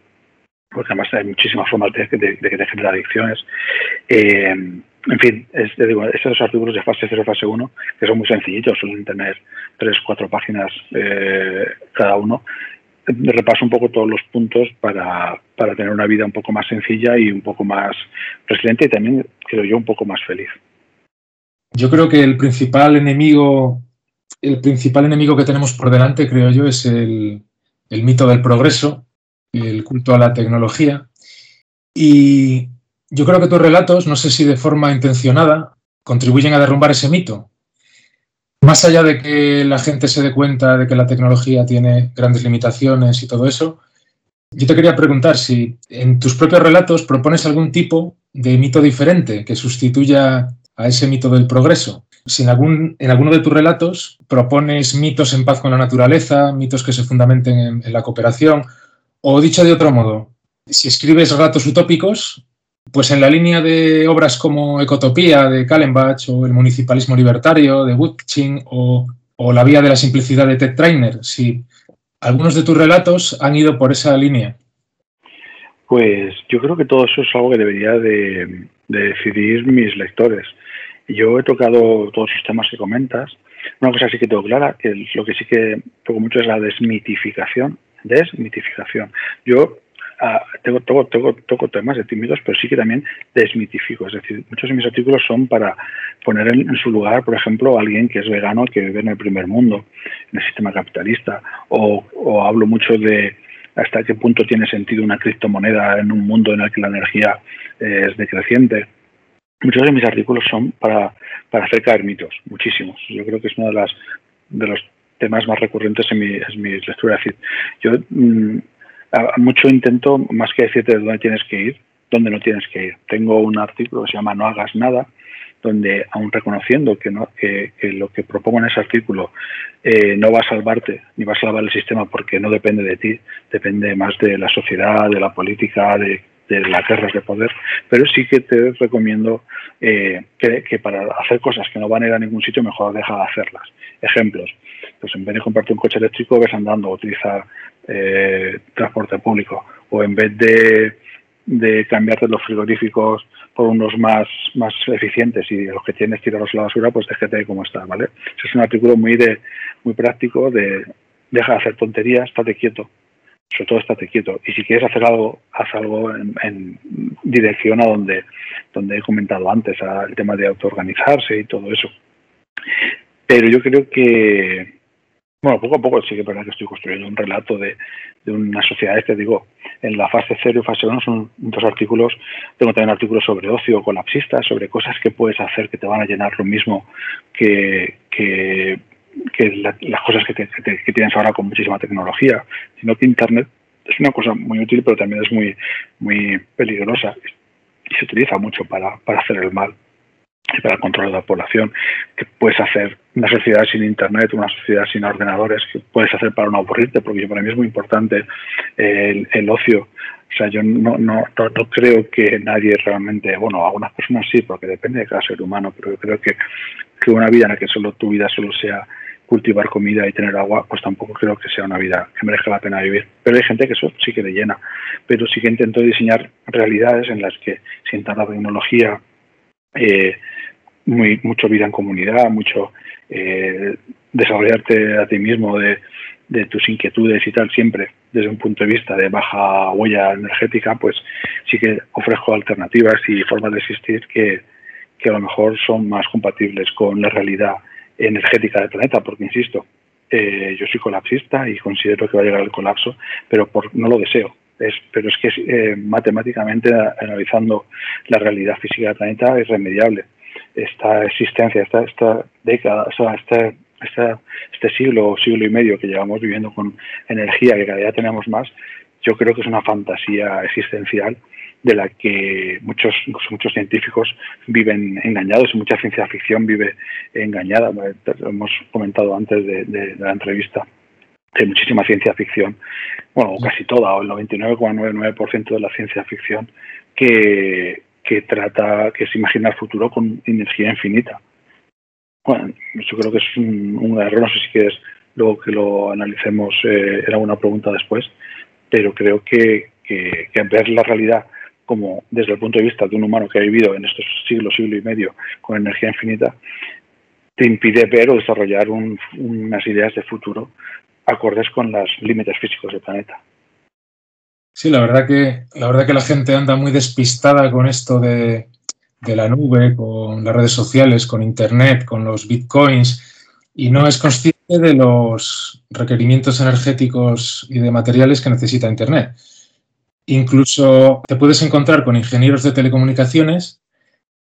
Speaker 4: porque además hay muchísimas formas de, que te genera adicciones. en fin, es, digo, estos dos artículos de fase 0 y fase 1, que son muy sencillitos, suelen tener tres, cuatro páginas cada uno, repaso un poco todos los puntos para, para, tener una vida un poco más sencilla y un poco más resiliente y también, creo yo, un poco más feliz.
Speaker 3: Yo creo que el principal enemigo, el principal enemigo que tenemos por delante, creo yo, es el, el mito del progreso, el culto a la tecnología. Y yo creo que tus relatos, no sé si de forma intencionada, contribuyen a derrumbar ese mito. Más allá de que la gente se dé cuenta de que la tecnología tiene grandes limitaciones y todo eso, yo te quería preguntar si en tus propios relatos propones algún tipo de mito diferente que sustituya a ese mito del progreso. Si en, alguno de tus relatos propones mitos en paz con la naturaleza, mitos que se fundamenten en, en la cooperación, o dicho de otro modo, si escribes relatos utópicos, pues en la línea de obras como Ecotopía de Kallenbach o El municipalismo libertario de Woodchin o, La vía de la simplicidad de Ted Trainer, si algunos de tus relatos han ido por esa línea.
Speaker 4: Pues yo creo que todo eso es algo que debería de, de decidir mis lectores. Yo he tocado todos los temas que comentas. Una cosa sí que tengo clara, que lo que sí que toco mucho es la desmitificación. Desmitificación. Yo tengo, toco, temas de tímidos, pero sí que también desmitifico. Es decir, muchos de mis artículos son para poner en, su lugar, por ejemplo, a alguien que es vegano, que vive en el primer mundo, en el sistema capitalista, o, hablo mucho de hasta qué punto tiene sentido una criptomoneda en un mundo en el que la energía es decreciente. Muchos de mis artículos son para, para hacer caer mitos, muchísimos. Yo creo que es uno de, las, de los temas más recurrentes en, mi, en mis lecturas. Es decir, yo mm, mucho intento, más que decirte dónde tienes que ir, dónde no tienes que ir. Tengo un artículo que se llama No hagas nada, donde aún reconociendo que, no, que, lo que propongo en ese artículo eh, no va a salvarte ni va a salvar el sistema porque no depende de ti, depende más de la sociedad, de la política, de, las guerras de poder, pero sí que te recomiendo eh, que, para hacer cosas que no van a ir a ningún sitio, mejor deja de hacerlas. Ejemplos, pues en vez de comprarte un coche eléctrico, ves andando, utiliza eh, transporte público o en vez de, de cambiarte los frigoríficos por unos más, más eficientes y los que tienes tirarlos a la basura, pues déjate como está, ¿vale? es un artículo muy de muy práctico de deja de hacer tonterías, estate quieto, sobre todo estate quieto. Y si quieres hacer algo, haz algo en, dirección a donde, donde he comentado antes, al tema de autoorganizarse y todo eso. Pero yo creo que Bueno, poco a poco sí que verdad que estoy construyendo un relato de, una sociedad, te digo, en la fase 0 y fase 1 son dos artículos, tengo también artículos sobre ocio colapsista, sobre cosas que puedes hacer que te van a llenar lo mismo que, que, las cosas que, que, tienes ahora con muchísima tecnología, sino que Internet es una cosa muy útil, pero también es muy, muy peligrosa y se utiliza mucho para, para hacer el mal para el control de la población, que puedes hacer una sociedad sin internet, una sociedad sin ordenadores, que puedes hacer para no aburrirte, porque para mí es muy importante el, ocio. O sea, yo no, no, no, creo que nadie realmente, bueno, algunas personas sí, porque depende de cada ser humano, pero yo creo que, que una vida en la que solo tu vida solo sea cultivar comida y tener agua, pues tampoco creo que sea una vida que merezca la pena vivir. Pero hay gente que eso sí que le llena. Pero sí que intento diseñar realidades en las que sientan la tecnología, eh, muy, mucho vida en comunidad, mucho eh, desarrollarte a ti mismo de, tus inquietudes y tal, siempre desde un punto de vista de baja huella energética, pues sí que ofrezco alternativas y formas de existir que, a lo mejor son más compatibles con la realidad energética del planeta, porque insisto, eh, yo soy colapsista y considero que va a llegar el colapso, pero por, no lo deseo. Es, pero es que eh, matemáticamente, analizando la realidad física del planeta, es remediable. Esta existencia, esta, esta década, o sea, este, este siglo o siglo y medio que llevamos viviendo con energía, que cada día tenemos más, yo creo que es una fantasía existencial de la que muchos, muchos científicos viven engañados y mucha ciencia ficción vive engañada. hemos comentado antes de, la entrevista hay muchísima ciencia ficción, bueno, casi toda, o el 99,99% de la ciencia ficción, que, que trata, que se imagina el futuro con energía infinita. Bueno, yo creo que es un, error, no sé si quieres luego que lo analicemos eh, era una pregunta después, pero creo que, que, que ver la realidad como desde el punto de vista de un humano que ha vivido en estos siglos, siglo y medio con energía infinita, te impide ver o desarrollar unas ideas de futuro acordes con los límites físicos del planeta.
Speaker 3: Sí, la verdad que la verdad que la gente anda muy despistada con esto de, de la nube, con las redes sociales, con internet, con los bitcoins y no es consciente de los requerimientos energéticos y de materiales que necesita internet. Incluso te puedes encontrar con ingenieros de telecomunicaciones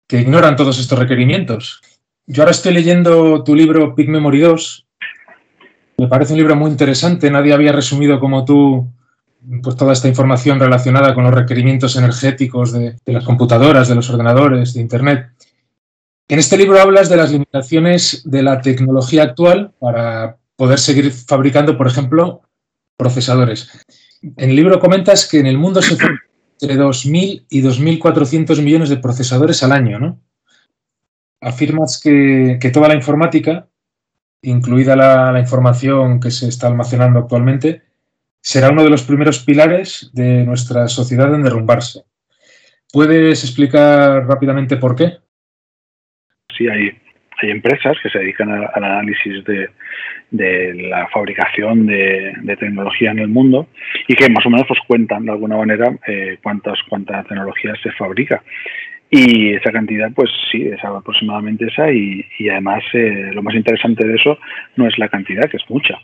Speaker 3: que ignoran todos estos requerimientos. Yo ahora estoy leyendo tu libro Peak Memory 2. Me parece un libro muy interesante. Nadie había resumido como tú pues, toda esta información relacionada con los requerimientos energéticos de, las computadoras, de los ordenadores, de Internet. En este libro hablas de las limitaciones de la tecnología actual para poder seguir fabricando, por ejemplo, procesadores. En el libro comentas que en el mundo se fabrican entre 2.000 y 2.400 millones de procesadores al año, ¿no? Afirmas que, toda la informática, incluida la, información que se está almacenando actualmente, será uno de los primeros pilares de nuestra sociedad en derrumbarse. ¿Puedes explicar rápidamente por qué?
Speaker 4: Sí, hay, hay empresas que se dedican al análisis de, de la fabricación de, tecnología en el mundo y que más o menos pues cuentan de alguna manera eh, cuántas cuánta tecnología se fabrica y esa cantidad pues sí es aproximadamente esa y, además eh, lo más interesante de eso no es la cantidad que es mucha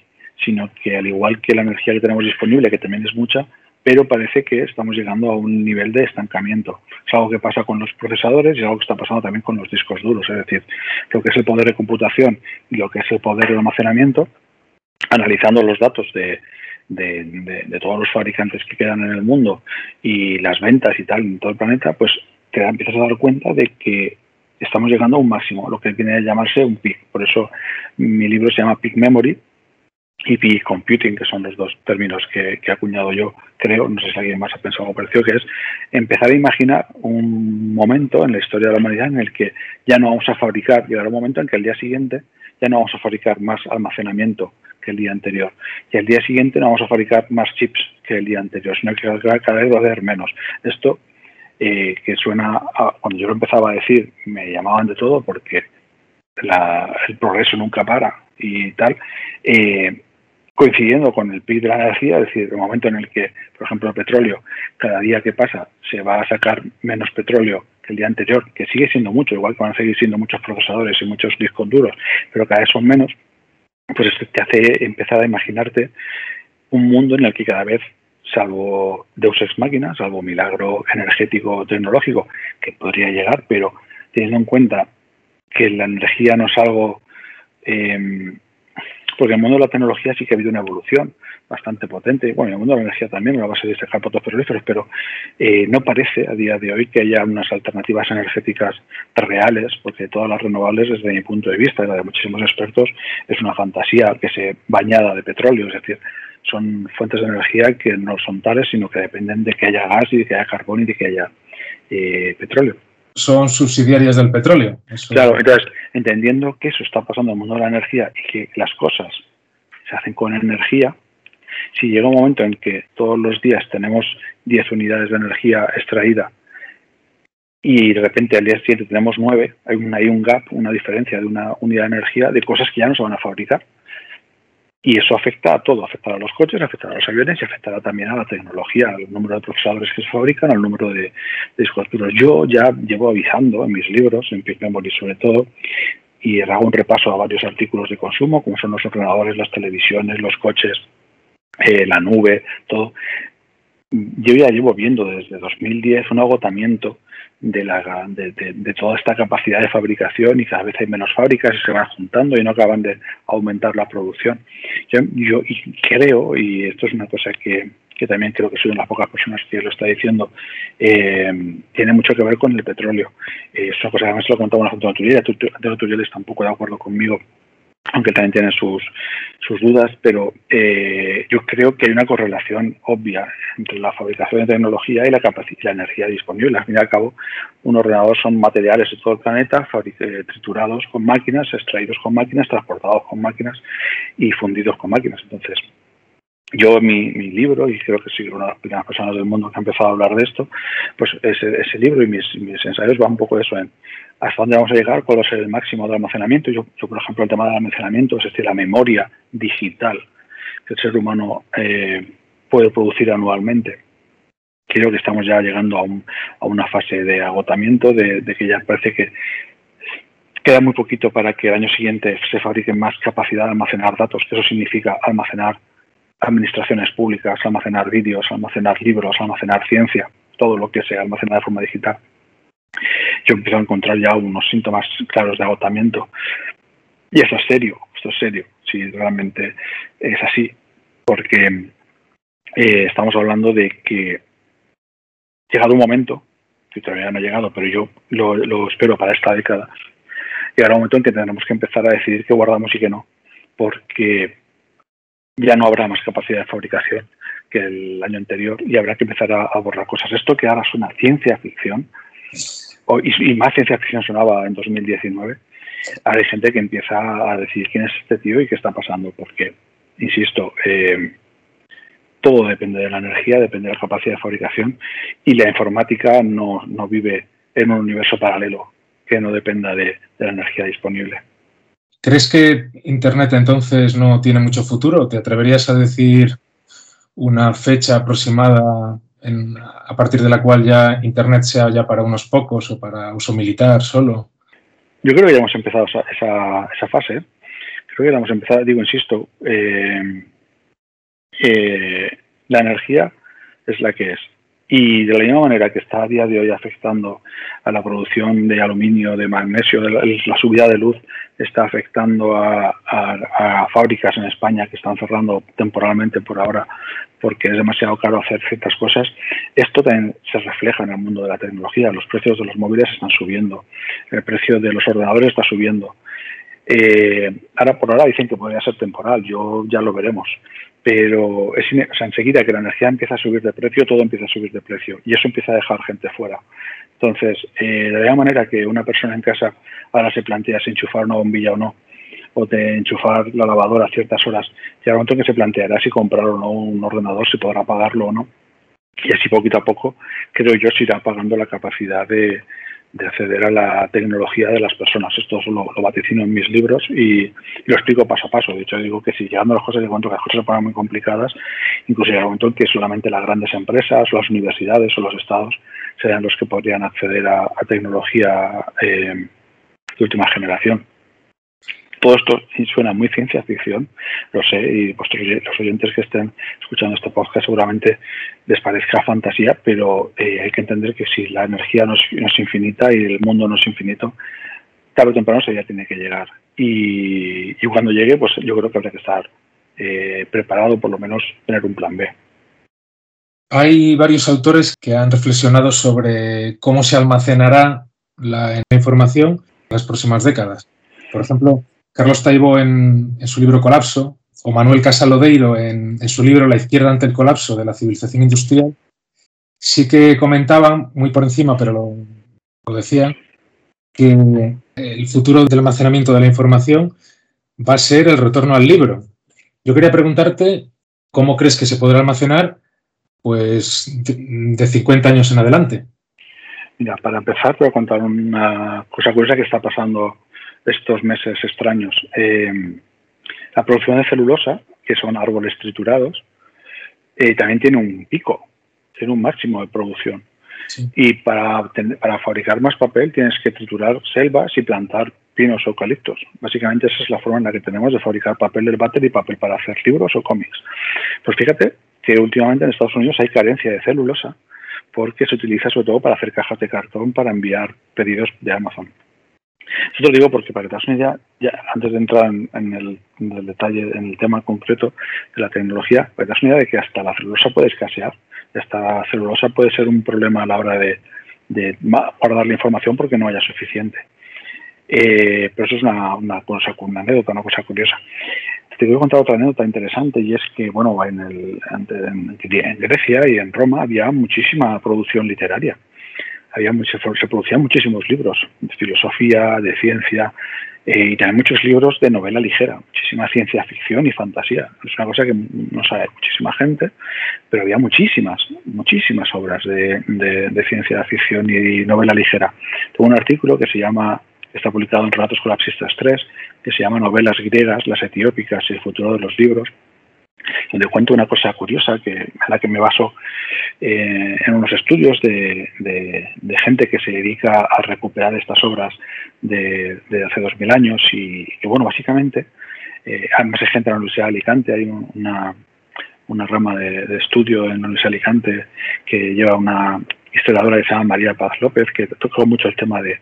Speaker 4: sino que al igual que la energía que tenemos disponible que también es mucha pero parece que estamos llegando a un nivel de estancamiento. Es algo que pasa con los procesadores y es algo que está pasando también con los discos duros, es decir, lo que es el poder de computación y lo que es el poder de almacenamiento, analizando los datos de, todos los fabricantes que quedan en el mundo y las ventas y tal en todo el planeta, pues te empiezas a dar cuenta de que estamos llegando a un máximo, lo que viene a llamarse un peak. Por eso mi libro se llama Peak Memory, y computing, que son los dos términos que, he acuñado yo, creo, no sé si alguien más ha pensado algo parecido, que es empezar a imaginar un momento en la historia de la humanidad en el que ya no vamos a fabricar, llegará un momento en que el día siguiente ya no vamos a fabricar más almacenamiento que el día anterior, y el día siguiente no vamos a fabricar más chips que el día anterior, sino que cada vez va a haber menos. Esto, eh, que suena, cuando yo lo empezaba a decir, me llamaban de todo porque el progreso nunca para y tal, eh, coincidiendo con el PIB de la energía, es decir, el momento en el que, por ejemplo, el petróleo, cada día que pasa se va a sacar menos petróleo que el día anterior, que sigue siendo mucho, igual que van a seguir siendo muchos procesadores y muchos discos duros, pero cada vez son menos, pues te hace empezar a imaginarte un mundo en el que cada vez, salvo Deus Ex Máquina, salvo milagro energético tecnológico que podría llegar, pero teniendo en cuenta que la energía no es algo eh, porque en el mundo de la tecnología sí que ha habido una evolución bastante potente, bueno, en el mundo de la energía también, a base de sacar pozos petrolíferos, pero eh, no parece a día de hoy que haya unas alternativas energéticas reales, porque todas las renovables, desde mi punto de vista y la de muchísimos expertos, es una fantasía que se bañada de petróleo, es decir, son fuentes de energía que no son tales, sino que dependen de que haya gas y de que haya carbón y de que haya eh, petróleo
Speaker 3: son subsidiarias del petróleo.
Speaker 4: claro, entonces, entendiendo que eso está pasando en el mundo de la energía y que las cosas se hacen con energía, si llega un momento en que todos los días tenemos 10 unidades de energía extraída y de repente al día siguiente tenemos 9, hay un, hay un gap, una diferencia de una unidad de energía de cosas que ya no se van a fabricar. Y eso afecta a todo, afectará a los coches, afectará a los aviones y afectará también a la tecnología, al número de procesadores que se fabrican, al número de, discos duros. Yo ya llevo avisando en mis libros, en Peak Memory sobre todo, y hago un repaso a varios artículos de consumo, como son los ordenadores, las televisiones, los coches, eh, la nube, todo. Yo ya llevo viendo desde 2010 un agotamiento de, la, de, de, toda esta capacidad de fabricación y cada vez hay menos fábricas y se van juntando y no acaban de aumentar la producción. Yo, yo creo, y esto es una cosa que, que también creo que soy una de las pocas personas que lo está diciendo, eh, tiene mucho que ver con el petróleo. Eh, es una cosa que además lo contaba en la Antonio Antonio está un poco de acuerdo conmigo aunque también tiene sus, sus dudas, pero eh, yo creo que hay una correlación obvia entre la fabricación de tecnología y la capacidad la energía disponible. Al fin y al cabo, un ordenador son materiales de todo el planeta, eh, triturados con máquinas, extraídos con máquinas, transportados con máquinas y fundidos con máquinas. Entonces, yo mi, mi libro, y creo que soy una de las primeras personas del mundo que ha empezado a hablar de esto, pues ese, ese libro y mis, mis ensayos van un poco eso en hasta dónde vamos a llegar, cuál va a ser el máximo de almacenamiento. Yo, yo, por ejemplo, el tema del almacenamiento, es decir, la memoria digital que el ser humano eh, puede producir anualmente. Creo que estamos ya llegando a, un, a una fase de agotamiento, de, de, que ya parece que queda muy poquito para que el año siguiente se fabrique más capacidad de almacenar datos, que eso significa almacenar administraciones públicas, almacenar vídeos, almacenar libros, almacenar ciencia, todo lo que se almacena de forma digital yo empiezo a encontrar ya unos síntomas claros de agotamiento. Y eso es serio, esto es serio, si realmente es así, porque eh, estamos hablando de que llegado un momento, que todavía no ha llegado, pero yo lo, lo espero para esta década, llegará un momento en que tendremos que empezar a decidir qué guardamos y qué no, porque ya no habrá más capacidad de fabricación que el año anterior y habrá que empezar a, borrar cosas. Esto que ahora es una ciencia ficción, y, más ciencia ficción sonaba en 2019, hay gente que empieza a decir quién es este tío y qué está pasando, porque, insisto, eh, todo depende de la energía, depende de la capacidad de fabricación y la informática no, no vive en un universo paralelo que no dependa de, de, la energía disponible.
Speaker 3: ¿Crees que Internet entonces no tiene mucho futuro? ¿Te atreverías a decir una fecha aproximada en, a partir de la cual ya Internet sea ya para unos pocos o para uso militar solo?
Speaker 4: Yo creo que ya hemos empezado esa, fase. Creo que ya hemos empezado, digo, insisto, eh, eh, la energía es la que es. Y de la misma manera que está a día de hoy afectando a la producción de aluminio, de magnesio, la, subida de luz está afectando a, fábricas en España que están cerrando temporalmente por ahora porque es demasiado caro hacer ciertas cosas. Esto también se refleja en el mundo de la tecnología. Los precios de los móviles están subiendo, el precio de los ordenadores está subiendo. Eh, ahora por ahora dicen que podría ser temporal, yo ya lo veremos. Pero es, o sea, enseguida que la energía empieza a subir de precio, todo empieza a subir de precio y eso empieza a dejar gente fuera. Entonces, eh, de la misma manera que una persona en casa ahora se plantea si enchufar una bombilla o no, o de enchufar la lavadora a ciertas horas, y al momento que se planteará si comprar o no un ordenador, si podrá pagarlo o no. Y así poquito a poco, creo yo, se irá pagando la capacidad de, de acceder a la tecnología de las personas. Esto lo, lo vaticino en mis libros y, lo explico paso a paso. De hecho, digo que si llegando a las cosas, de cuanto que las cosas se ponen muy complicadas, incluso llega un momento en que solamente las grandes empresas, las universidades o los estados serían los que podrían acceder a, a tecnología eh, de última generación. Todo esto suena muy ciencia ficción, lo sé, y los oyentes que estén escuchando este podcast seguramente les parezca fantasía, pero eh, hay que entender que si la energía no es, infinita y el mundo no es infinito, tarde o temprano se ya tiene que llegar. Y, cuando llegue, pues yo creo que habrá que estar eh, preparado, por lo menos tener un plan B.
Speaker 3: Hay varios autores que han reflexionado sobre cómo se almacenará la información en las próximas décadas. Por ejemplo, Carlos Taibo en, su libro Colapso, o Manuel Casalodeiro en, su libro La izquierda ante el colapso de la civilización industrial, sí que comentaban, muy por encima, pero lo, lo decían, que el futuro del almacenamiento de la información va a ser el retorno al libro. Yo quería preguntarte cómo crees que se podrá almacenar pues de 50 años en adelante.
Speaker 4: Mira, para empezar, voy a contar una cosa curiosa que está pasando estos meses extraños. Eh, la producción de celulosa, que son árboles triturados, eh, también tiene un pico, tiene un máximo de producción. Y para, para fabricar más papel tienes que triturar selvas y plantar pinos o eucaliptos. Básicamente esa es la forma en la que tenemos de fabricar papel del váter y papel para hacer libros o cómics. Pues fíjate que últimamente en Estados Unidos hay carencia de celulosa porque se utiliza sobre todo para hacer cajas de cartón para enviar pedidos de Amazon. Esto lo digo porque para que te hagas una idea, ya antes de entrar en, el, detalle, en el tema concreto de la tecnología, para que te una idea de que hasta la celulosa puede escasear, hasta la celulosa puede ser un problema a la hora de, guardar la información porque no haya suficiente. Eh, pero eso es una, una, cosa, una anécdota, una cosa curiosa. Te voy a contar otra anécdota interesante y es que, bueno, en, el, en Grecia y en Roma había muchísima producción literaria había se, producían muchísimos libros de filosofía, de ciencia eh, y también muchos libros de novela ligera, muchísima ciencia ficción y fantasía. Es una cosa que no sabe muchísima gente, pero había muchísimas, muchísimas obras de, de ciencia ficción y novela ligera. Tengo un artículo que se llama, está publicado en Relatos Colapsistas 3, que se llama Novelas griegas, las etiópicas y el futuro de los libros donde cuento una cosa curiosa que, a la que me baso eh, en unos estudios de, gente que se dedica a recuperar estas obras de, hace dos mil años y que, bueno, básicamente, eh, además hay gente en la Universidad de Alicante, hay una, una rama de, estudio en la Universidad de Alicante que lleva una historiadora que se llama María Paz López, que tocó mucho el tema de,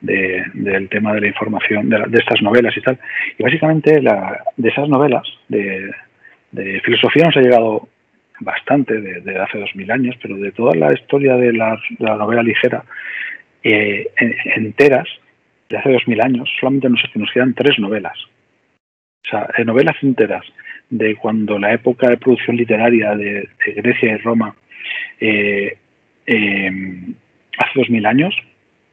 Speaker 4: del tema de la información, de, estas novelas y tal. Y básicamente la, de esas novelas, de, de filosofía nos ha llegado bastante de, hace dos mil años, pero de toda la historia de la, novela ligera eh, enteras de hace dos mil años, solamente nos, nos quedan tres novelas. O sea, eh, novelas enteras de cuando la época de producción literaria de, Grecia y Roma eh, hace dos mil años,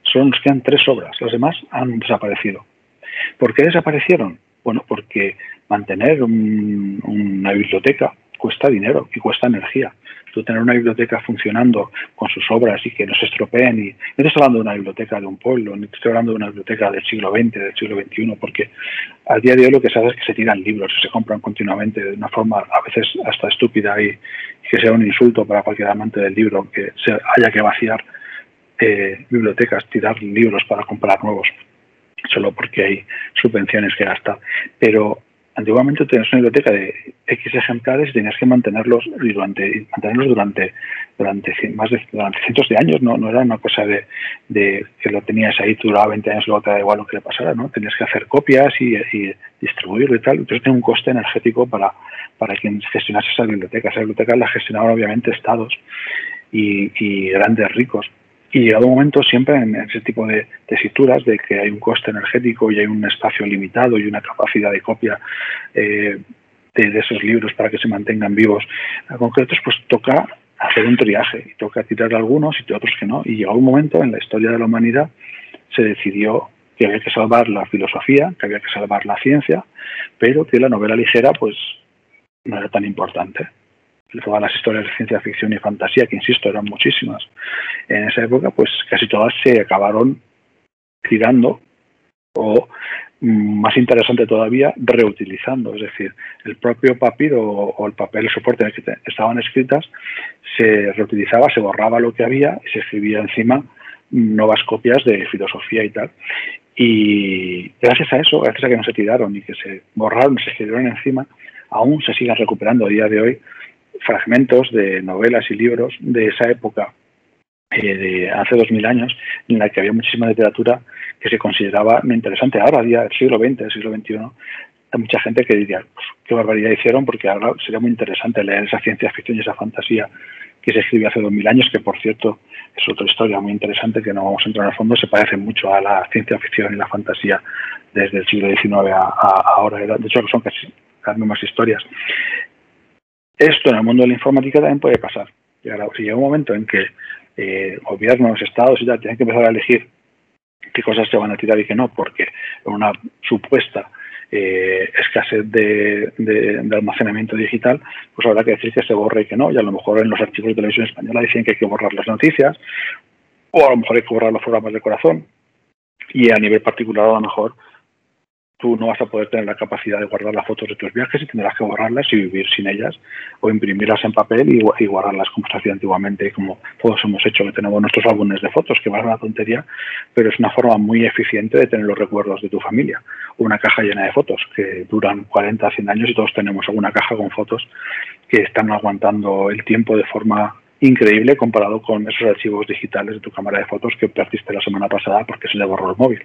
Speaker 4: solo nos quedan tres obras. Las demás han desaparecido. ¿Por qué desaparecieron? Bueno, porque mantener una biblioteca cuesta dinero y cuesta energía. Tú tener una biblioteca funcionando con sus obras y que no se estropeen, y no estoy hablando de una biblioteca de un pueblo, te estoy hablando de una biblioteca del siglo XX, del siglo XXI, porque al día de hoy lo que se hace es que se tiran libros, se compran continuamente de una forma a veces hasta estúpida y, que sea un insulto para cualquier amante del libro que se haya que vaciar eh, bibliotecas, tirar libros para comprar nuevos solo porque hay subvenciones que gastar. Pero antiguamente tenías una biblioteca de X ejemplares y tenías que mantenerlos durante, mantenerlos durante, durante más de durante cientos de años, no, no era una cosa de, de que lo tenías ahí, duraba 20 años y luego te da igual lo que le pasara, ¿no? Tenías que hacer copias y, y distribuirlo y tal, entonces tiene un coste energético para, para quien gestionase esa biblioteca. Esa biblioteca la gestionaban obviamente estados y grandes ricos y llegado un momento siempre en ese tipo de tesituras de que hay un coste energético y hay un espacio limitado y una capacidad de copia eh, de, esos libros para que se mantengan vivos a concretos, pues toca hacer un triaje y toca tirar algunos y otros que no. Y llegó un momento en la historia de la humanidad se decidió que había que salvar la filosofía, que había que salvar la ciencia, pero que la novela ligera pues no era tan importante todas las historias de ciencia ficción y fantasía, que insisto, eran muchísimas en esa época, pues casi todas se acabaron tirando o mm, más interesante todavía, reutilizando. Es decir, el propio papiro o el papel, el soporte en el que estaban escritas, se reutilizaba, se borraba lo que había y se escribía encima nuevas copias de filosofía y tal. Y gracias a eso, gracias a que no se tiraron y que se borraron, se escribieron encima, aún se siguen recuperando a día de hoy fragmentos de novelas y libros de esa época, eh, de hace dos mil años, en la que había muchísima literatura que se consideraba interesante. Ahora, día del siglo XX, del siglo XXI, hay mucha gente que diría, pues, qué barbaridad hicieron, porque ahora sería muy interesante leer esa ciencia ficción y esa fantasía que se escribió hace dos mil años, que por cierto es otra historia muy interesante que no vamos a entrar a fondo, se parece mucho a la ciencia ficción y la fantasía desde el siglo XIX a, ahora. De hecho, son casi las mismas historias. Esto en el mundo de la informática también puede pasar. Ahora, si llega un momento en que eh, gobiernos, estados y tal tienen que empezar a elegir qué cosas se van a tirar y qué no, porque una supuesta eh, escasez de, almacenamiento digital, pues habrá que decir que se borre y que no. Y a lo mejor en los archivos de televisión española dicen que hay que borrar las noticias, o a lo mejor hay que borrar los programas de corazón. Y a nivel particular, a lo mejor tú no vas a poder tener la capacidad de guardar las fotos de tus viajes y tendrás que borrarlas y vivir sin ellas o imprimirlas en papel y, guardarlas como se hacía antiguamente, como todos hemos hecho, que tenemos nuestros álbumes de fotos, que va a ser una tontería, pero es una forma muy eficiente de tener los recuerdos de tu familia. Una caja llena de fotos que duran 40, 100 años y todos tenemos alguna caja con fotos que están aguantando el tiempo de forma increíble comparado con esos archivos digitales de tu cámara de fotos que perdiste la semana pasada porque se le borró el móvil.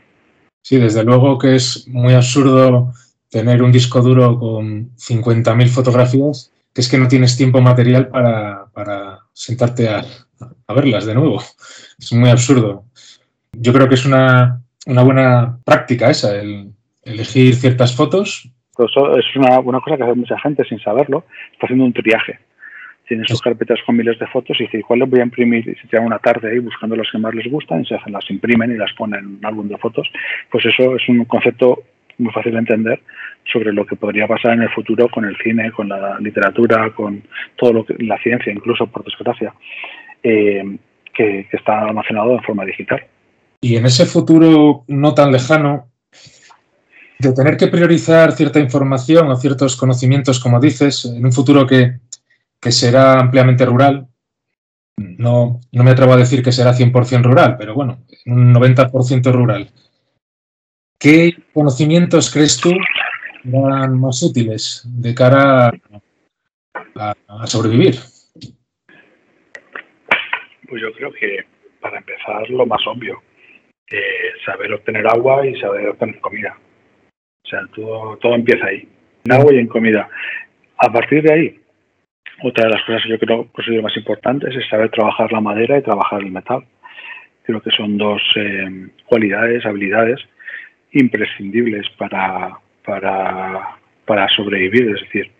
Speaker 3: Sí, desde luego que es muy absurdo tener un disco duro con 50.000 fotografías, que es que no tienes tiempo material para, sentarte a, verlas de nuevo. Es muy absurdo. Yo creo que es una, buena práctica esa, el elegir ciertas fotos.
Speaker 4: Pues es una, una cosa que hace mucha gente sin saberlo, está haciendo un triaje tienen sus carpetas con miles de fotos y dice, ¿cuál les voy a imprimir? Y se tiran una tarde ahí buscando las que más les gustan, y se las imprimen y las ponen en un álbum de fotos. Pues eso es un concepto muy fácil de entender sobre lo que podría pasar en el futuro con el cine, con la literatura, con todo lo que la ciencia, incluso por desgracia, eh, que, que está almacenado de forma digital.
Speaker 3: Y en ese futuro no tan lejano, de tener que priorizar cierta información o ciertos conocimientos, como dices, en un futuro que que será ampliamente rural. No, no me atrevo a decir que será 100% rural, pero bueno, un 90% rural. ¿Qué conocimientos crees tú serán más útiles de cara a, sobrevivir?
Speaker 4: Pues yo creo que para empezar lo más obvio, eh, saber obtener agua y saber obtener comida. O sea, todo, todo empieza ahí, en agua y en comida. A partir de ahí, otra de las cosas que yo creo que más importantes es saber trabajar la madera y trabajar el metal. Creo que son dos eh, cualidades, habilidades imprescindibles para, para, para sobrevivir. Es decir,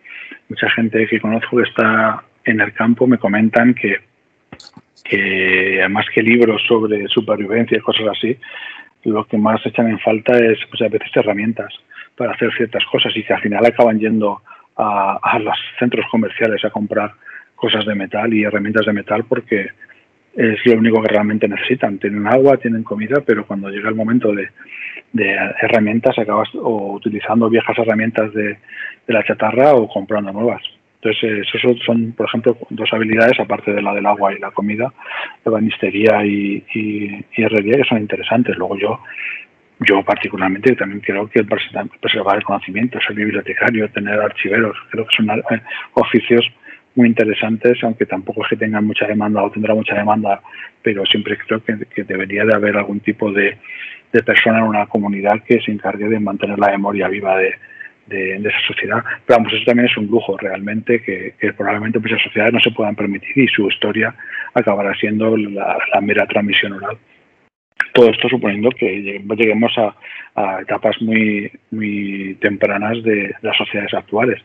Speaker 4: mucha gente que conozco que está en el campo me comentan que, que además que libros sobre supervivencia y cosas así, lo que más echan en falta es pues, a veces herramientas para hacer ciertas cosas y que al final acaban yendo a, los centros comerciales a comprar cosas de metal y herramientas de metal porque es lo único que realmente necesitan. Tienen agua, tienen comida, pero cuando llega el momento de, herramientas acabas o utilizando viejas herramientas de, la chatarra o comprando nuevas. Entonces, esos son, por ejemplo, dos habilidades, aparte de la del agua y la comida, de banistería y, y, y herrería, que son interesantes. Luego yo yo particularmente también creo que preservar el conocimiento, ser bibliotecario, tener archiveros, creo que son eh, oficios muy interesantes, aunque tampoco es que tengan mucha demanda o tendrá mucha demanda, pero siempre creo que, debería de haber algún tipo de, persona en una comunidad que se encargue de mantener la memoria viva de, esa sociedad. Pero vamos, eso también es un lujo realmente que, probablemente muchas sociedades no se puedan permitir y su historia acabará siendo la mera transmisión oral. Todo esto suponiendo que lleguemos a, etapas muy, muy tempranas de, las sociedades actuales.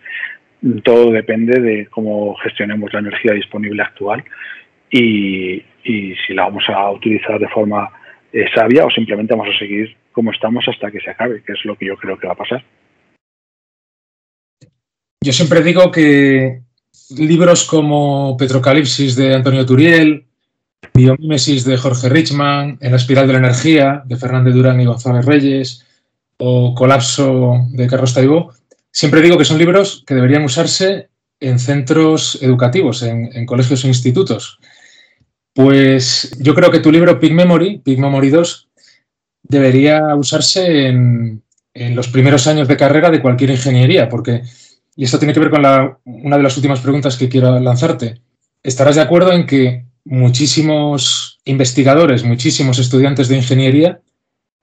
Speaker 4: Todo depende de cómo gestionemos la energía disponible actual y, si la vamos a utilizar de forma eh, sabia o simplemente vamos a seguir como estamos hasta que se acabe, que es lo que yo creo que va a pasar.
Speaker 3: Yo siempre digo que libros como Petrocalipsis de Antonio Turiel, Biomímesis de Jorge Richman, En la espiral de la energía de Fernández Durán y González Reyes o Colapso de Carlos Taibó, siempre digo que son libros que deberían usarse en centros educativos, en, colegios e institutos. Pues yo creo que tu libro Pig Memory, Pig Memory 2, debería usarse en, los primeros años de carrera de cualquier ingeniería, porque, y esto tiene que ver con una de las últimas preguntas que quiero lanzarte, estarás de acuerdo en que muchísimos investigadores, muchísimos estudiantes de ingeniería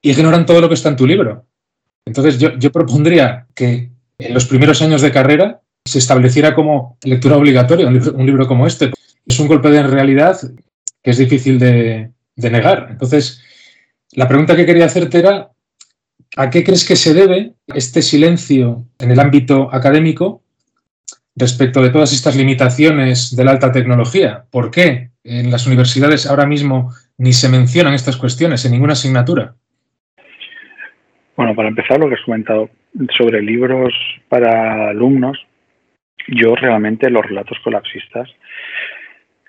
Speaker 3: ignoran todo lo que está en tu libro. Entonces yo, propondría que en los primeros años de carrera se estableciera como lectura obligatoria un libro, como este. Es un golpe de realidad que es difícil de, de negar. Entonces, la pregunta que quería hacerte era, ¿a qué crees que se debe este silencio en el ámbito académico respecto de todas estas limitaciones de la alta tecnología? ¿Por qué en las universidades ahora mismo ni se mencionan estas cuestiones en ninguna asignatura?
Speaker 4: Bueno, para empezar, lo que has comentado sobre libros para alumnos, yo realmente los relatos colapsistas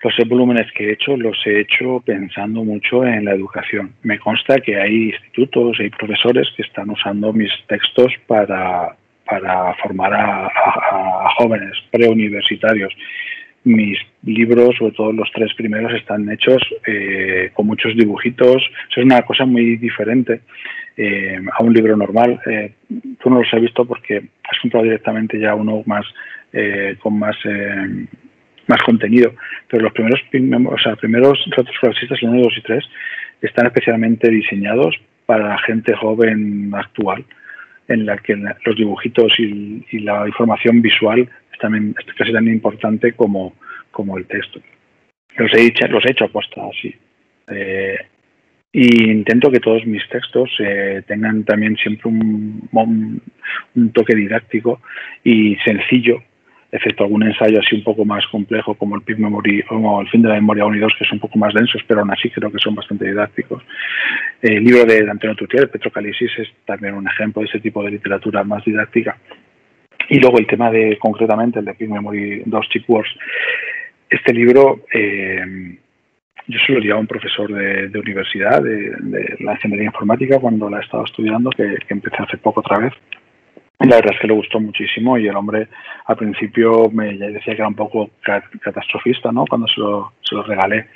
Speaker 4: los volúmenes que he hecho los he hecho pensando mucho en la educación. Me consta que hay institutos, hay profesores que están usando mis textos para, para formar a, jóvenes preuniversitarios. Mis libros, sobre todo los tres primeros, están hechos eh, con muchos dibujitos. es una cosa muy diferente eh, a un libro normal. Eh, tú no los has visto porque has comprado directamente ya uno más con más más contenido. Pero los primeros, o sea, primeros retratos clasicistas, el 1, 2 y 3, están especialmente diseñados para la gente joven actual, en la que los dibujitos y, la información visual es, también, casi tan importante como, como el texto. Los he, hecho, los he hecho aposta así. Eh, y intento que todos mis textos eh, tengan también siempre un, toque didáctico y sencillo excepto algún ensayo así un poco más complejo como el Memory o el fin de la memoria 1 y 2, que son un poco más densos, pero aún así creo que son bastante didácticos. El libro de Antonio Tutier, Petrocalisis, es también un ejemplo de ese tipo de literatura más didáctica. Y luego el tema de, concretamente, el de Peak Memory 2 Chip Wars. Este libro, eh, yo se lo di a un profesor de, universidad, de, la ingeniería informática, cuando la he estado estudiando, que empecé hace poco otra vez la verdad es que le gustó muchísimo y el hombre al principio me decía que era un poco catastrofista, ¿no? Cuando se lo, se lo regalé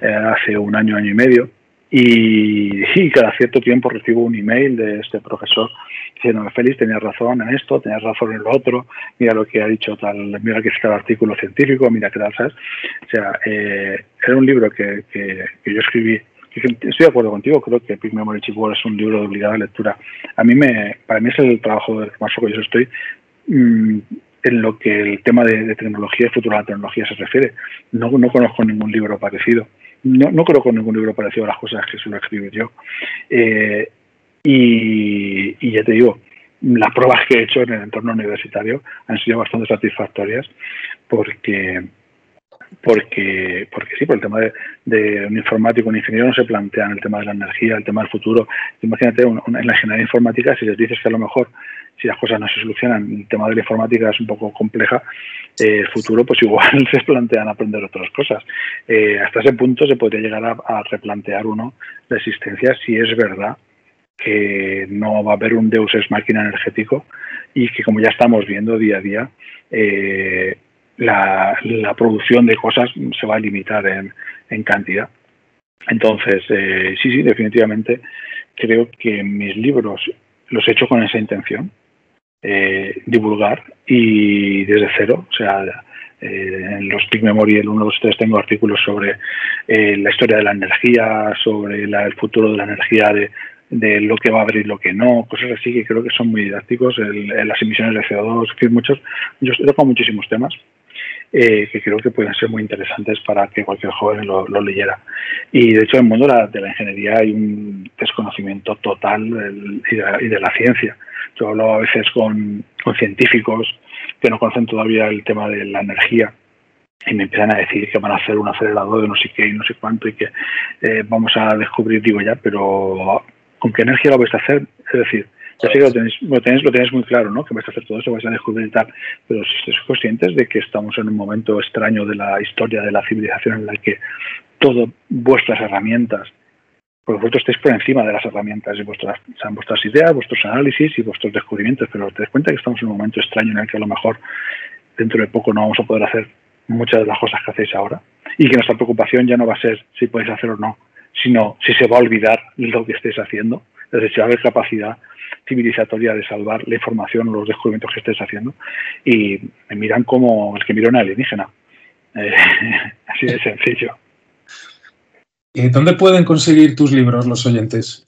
Speaker 4: eh, hace un año, año y medio. Y, cada cierto tiempo recibo un email de este profesor diciéndome, Félix, tenías razón en esto, tenías razón en lo otro, mira lo que ha dicho tal, mira que está el artículo científico, mira qué tal, ¿sabes? O sea, eh, era un libro que, que, que yo escribí Estoy de acuerdo contigo, creo que Big Memory Chip World es un libro de obligada lectura. A mí me, para mí es el trabajo del que más orgulloso estoy mm, en lo que el tema de, tecnología y futuro de la tecnología se refiere. No, no conozco ningún libro parecido. No, no conozco ningún libro parecido a las cosas que suelo escribir yo. Eh, y, y ya te digo, las pruebas que he hecho en el entorno universitario han sido bastante satisfactorias porque porque, porque sí, por el tema de, un informático, un ingeniero no se plantean el tema de la energía, el tema del futuro. Imagínate, en la ingeniería informática, si les dices que a lo mejor, si las cosas no se solucionan, el tema de la informática es un poco compleja, eh, el futuro, pues igual se plantean aprender otras cosas. Eh, hasta ese punto se podría llegar a, replantear uno la existencia si es verdad que no va a haber un deus ex máquina energético y que como ya estamos viendo día a día, eh, la, producción de cosas se va a limitar en, cantidad. Entonces, eh, sí, sí, definitivamente creo que mis libros los he hecho con esa intención, eh, divulgar y desde cero, o sea, eh, en los Peak Memory, el 1, 2, 3, tengo artículos sobre la historia de la energía, sobre el futuro de la energía, de, de, lo que va a haber y lo que no, cosas así que creo que son muy didácticos, las emisiones de CO2, que muchos, yo toco muchísimos temas eh, que creo que pueden ser muy interesantes para que cualquier joven lo, leyera. Y de hecho, en el mundo de la, ingeniería hay un desconocimiento total y, de, la ciencia. Yo hablo a veces con, científicos que no conocen todavía el tema de la energía y me empiezan a decir que van a hacer un acelerador de no sé qué y no sé cuánto y que eh, vamos a descubrir, digo ya, pero ¿con qué energía lo vais a hacer? Es decir, ya sé que lo tenéis, lo tenéis, lo tenéis muy claro, ¿no? Que vais a hacer todo eso, vais a descubrir y tal. Pero si estáis conscientes de que estamos en un momento extraño de la historia de la civilización en la que todas vuestras herramientas, porque vosotros estáis por encima de las herramientas y vuestras, vuestras ideas, vuestros análisis y vuestros descubrimientos, pero te das cuenta que estamos en un momento extraño en el que a lo mejor dentro de poco no vamos a poder hacer muchas de las cosas que hacéis ahora y que nuestra preocupación ya no va a ser si podéis hacer o no, sino si se va a olvidar lo que estés haciendo, a haber capacidad civilizatoria de salvar la información o los descubrimientos que estés haciendo y me miran como el que mira una alienígena. Eh, así de sencillo.
Speaker 3: ¿Y ¿Dónde pueden conseguir tus libros los oyentes?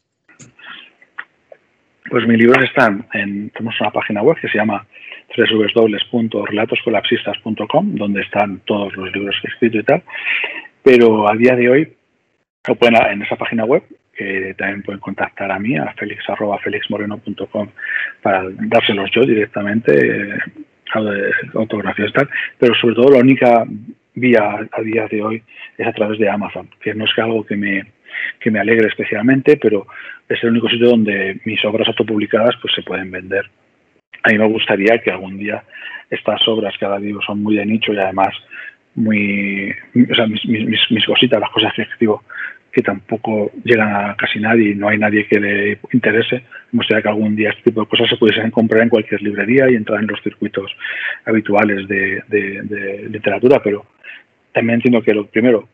Speaker 4: Pues mis libros están en, tenemos una página web que se llama www.relatoscolapsistas.com, donde están todos los libros que he escrito y tal. Pero a día de hoy, lo pueden, en esa página web, también pueden contactar a mí, a felix, felixmoreno.com, para dárselos yo directamente, eh, autografías y tal. Pero sobre todo, la única vía a día de hoy es a través de Amazon, que no es algo que me, que me alegre especialmente, pero es el único sitio donde mis obras autopublicadas pues se pueden vender. A mí me gustaría que algún día estas obras que ahora digo son muy de nicho y además muy, o sea, mis, mis, mis cositas, las cosas que escribo, que tampoco llegan a casi nadie no hay nadie que le interese. Me gustaría que algún día este tipo de cosas se pudiesen comprar en cualquier librería y entrar en los circuitos habituales de, de literatura, pero también entiendo que lo primero,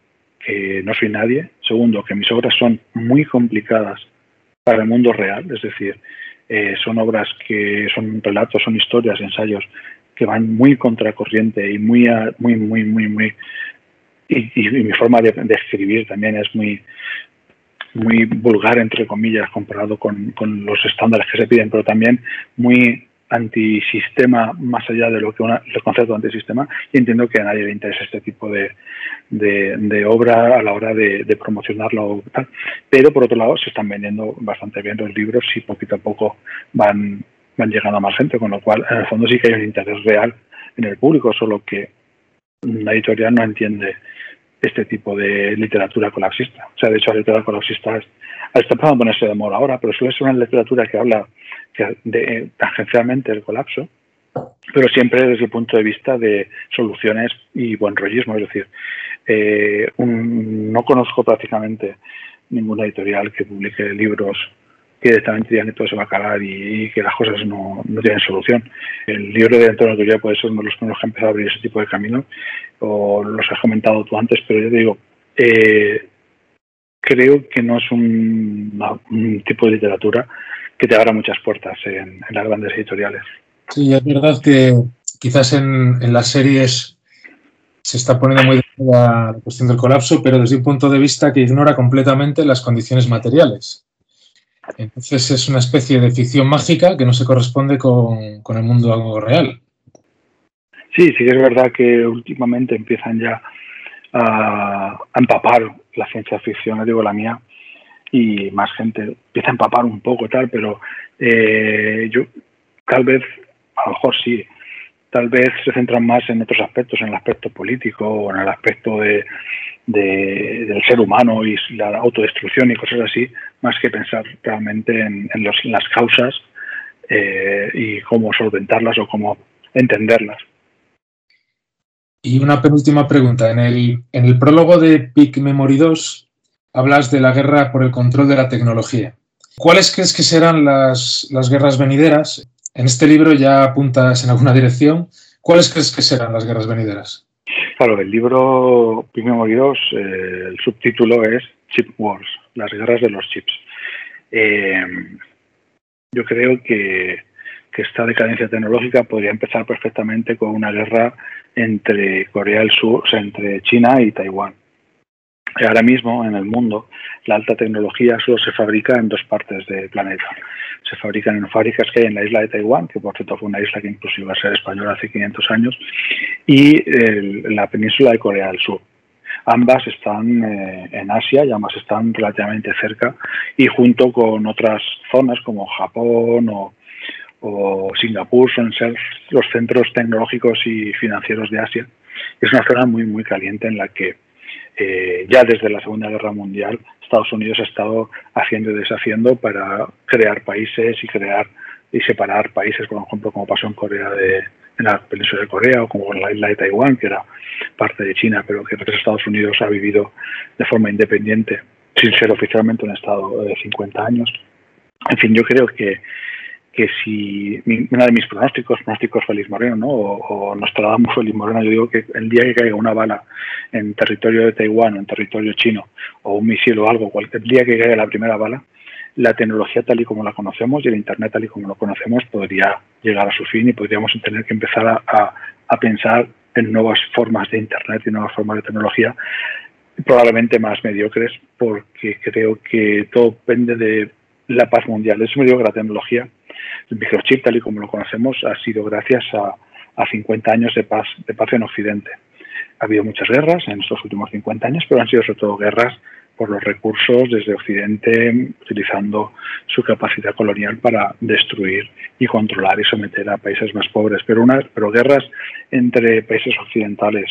Speaker 4: que no soy nadie. Segundo, que mis obras son muy complicadas para el mundo real, es decir, eh, son obras que son relatos, son historias, ensayos que van muy contracorriente y muy, muy, muy, muy. Y, mi forma de, escribir también es muy, muy vulgar, entre comillas, comparado con, con los estándares que se piden, pero también muy antisistema más allá de lo que una, concepto de antisistema y entiendo que a nadie le interesa este tipo de, de, obra a la hora de, de promocionarlo pero por otro lado se están vendiendo bastante bien los libros y poquito a poco van, van llegando a más gente con lo cual en el fondo sí que hay un interés real en el público solo que la editorial no entiende este tipo de literatura colapsista o sea de hecho la literatura colapsista está empezando a ponerse de moda ahora pero suele ser una literatura que habla de, tangencialmente el colapso, pero siempre desde el punto de vista de soluciones y buen rollismo. Es decir, eh, no conozco prácticamente ninguna editorial que publique libros que directamente digan que todo se va a acabar y, que las cosas no, no, tienen solución. El libro de la teoría puede ser uno de los primeros que ha empezado a abrir ese tipo de camino, o los has comentado tú antes, pero yo te digo, eh, creo que no es un, tipo de literatura que te abra muchas puertas en, las grandes editoriales.
Speaker 3: Sí, es verdad que quizás en, las series se está poniendo muy de la cuestión del colapso, pero desde un punto de vista que ignora completamente las condiciones materiales. Entonces es una especie de ficción mágica que no se corresponde con, el mundo real.
Speaker 4: Sí, sí es verdad que últimamente empiezan ya a, empapar la ciencia ficción, digo la mía, y más gente empieza a empapar un poco tal, pero eh, yo tal vez, a lo mejor sí, tal vez se centran más en otros aspectos, en el aspecto político o en el aspecto de, del ser humano y la autodestrucción y cosas así, más que pensar realmente en, las causas eh, y cómo solventarlas o cómo entenderlas.
Speaker 3: Y una penúltima pregunta. En el, en el prólogo de Peak Memory 2 hablas de la guerra por el control de la tecnología. ¿Cuáles crees que serán las, guerras venideras? En este libro ya apuntas en alguna dirección. ¿Cuáles crees que serán las guerras venideras?
Speaker 4: Claro, el libro Pigme 2, eh, el subtítulo es Chip Wars, las guerras de los chips. Eh, yo creo que, que, esta decadencia tecnológica podría empezar perfectamente con una guerra entre Corea del Sur, o sea, entre China y Taiwán. Ahora mismo en el mundo la alta tecnología solo se fabrica en dos partes del planeta. Se fabrican en fábricas que hay en la isla de Taiwán, que por cierto fue una isla que incluso iba a ser española hace 500 años, y en la península de Corea del Sur. Ambas están eh, en Asia y ambas están relativamente cerca y junto con otras zonas como Japón o, Singapur son los centros tecnológicos y financieros de Asia. Es una zona muy, muy caliente en la que eh, ya desde la Segunda Guerra Mundial Estados Unidos ha estado haciendo y deshaciendo para crear países y crear y separar países, por ejemplo, como pasó en Corea de, en la península de Corea o como en la isla de Taiwán, que era parte de China, pero que Estados Unidos ha vivido de forma independiente, sin ser oficialmente un Estado de 50 años. En fin, yo creo que, que si una de mis pronósticos, pronósticos Félix Moreno, ¿no? o, o Nostradamus Félix Moreno, yo digo que el día que caiga una bala en territorio de Taiwán o en territorio chino, o un misil o algo, cualquier día que caiga la primera bala, la tecnología tal y como la conocemos y el Internet tal y como lo conocemos podría llegar a su fin y podríamos tener que empezar a, a pensar en nuevas formas de Internet y nuevas formas de tecnología, probablemente más mediocres, porque creo que todo depende de la paz mundial. Eso me digo que la tecnología, el microchip tal y como lo conocemos, ha sido gracias a, a 50 años de paz, de paz en Occidente. Ha habido muchas guerras en estos últimos 50 años, pero han sido sobre todo guerras por los recursos desde Occidente, utilizando su capacidad colonial para destruir y controlar y someter a países más pobres. Pero, una, pero guerras entre países occidentales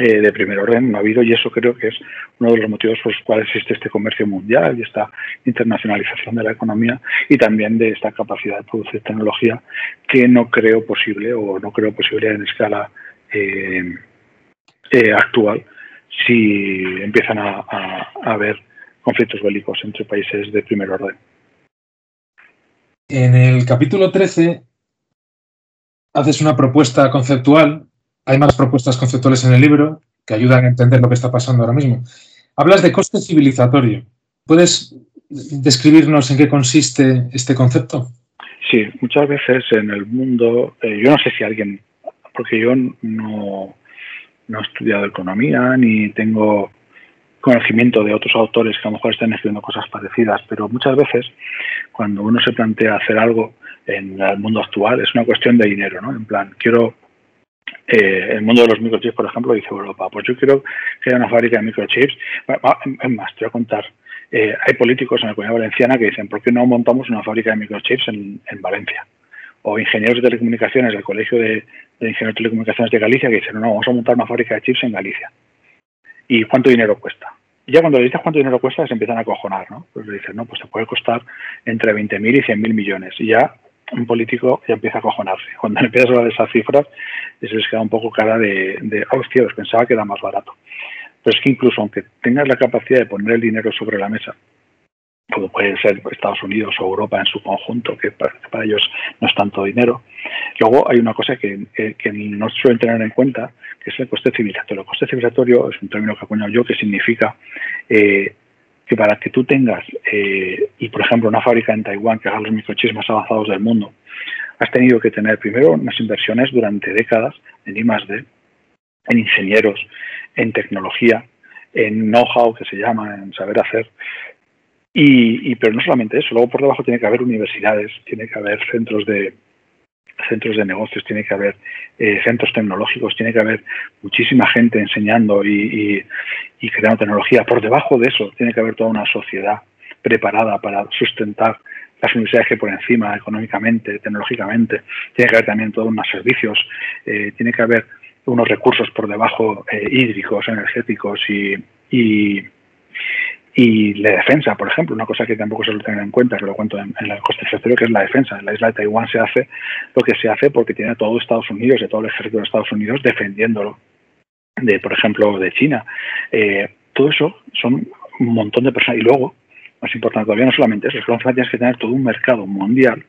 Speaker 4: eh, de primer orden no ha habido y eso creo que es uno de los motivos por los cuales existe este comercio mundial y esta internacionalización de la economía y también de esta capacidad de producir tecnología que no creo posible o no creo posible en escala eh, eh, actual si empiezan a, a, a haber conflictos bélicos entre países de primer orden.
Speaker 3: En el capítulo 13 haces una propuesta conceptual hay más propuestas conceptuales en el libro que ayudan a entender lo que está pasando ahora mismo. Hablas de coste civilizatorio. ¿Puedes describirnos en qué consiste este concepto?
Speaker 4: Sí, muchas veces en el mundo, eh, yo no sé si alguien, porque yo no, no he estudiado economía ni tengo conocimiento de otros autores que a lo mejor están escribiendo cosas parecidas, pero muchas veces cuando uno se plantea hacer algo en el mundo actual es una cuestión de dinero, ¿no? En plan, quiero eh, el mundo de los microchips, por ejemplo, dice Europa, pues yo quiero haya una fábrica de microchips. Es más, te voy a contar, eh, hay políticos en la comunidad valenciana que dicen, ¿por qué no montamos una fábrica de microchips en, en Valencia? O ingenieros de telecomunicaciones del Colegio de, de, Ingenieros de Telecomunicaciones de Galicia que dicen, no, vamos a montar una fábrica de chips en Galicia. ¿Y cuánto dinero cuesta? Y ya cuando le dices cuánto dinero cuesta, se empiezan a cojonar, ¿no? Pues le dicen, no, pues te puede costar entre 20.000 y 100.000 millones. Y ya un político ya empieza a cojonarse. Cuando empiezas a hablar esas cifras, se les queda un poco cara de, de oh, hostia, os pensaba que era más barato. Pero es que incluso aunque tengas la capacidad de poner el dinero sobre la mesa, como puede ser Estados Unidos o Europa en su conjunto, que para, ellos no es tanto dinero, luego hay una cosa que, que, que, no suelen tener en cuenta, que es el coste civilizatorio. El coste civilizatorio es un término que acuñado yo, que significa eh, que para que tú tengas, eh, y por ejemplo, una fábrica en Taiwán que haga los microchips más avanzados del mundo, has tenido que tener primero unas inversiones durante décadas en I+D, en ingenieros, en tecnología, en know-how que se llama, en saber hacer. Y, y, pero no solamente eso, luego por debajo tiene que haber universidades, tiene que haber centros de, centros de negocios, tiene que haber eh, centros tecnológicos, tiene que haber muchísima gente enseñando y, y, creando tecnología. Por debajo de eso tiene que haber toda una sociedad preparada para sustentar las universidades que por encima, económicamente, tecnológicamente. Tiene que haber también todos unos servicios, eh, tiene que haber unos recursos por debajo eh, hídricos, energéticos y y la defensa, por ejemplo, una cosa que tampoco se lo tener en cuenta, que lo cuento en, en el coste exterior, que es la defensa. En la isla de Taiwán se hace lo que se hace porque tiene a todo Estados Unidos y todo el ejército de Estados Unidos defendiéndolo, de, por ejemplo, de China. Eh, todo eso son un montón de personas. Y luego, más importante todavía, no solamente eso, es que tienes que tener todo un mercado mundial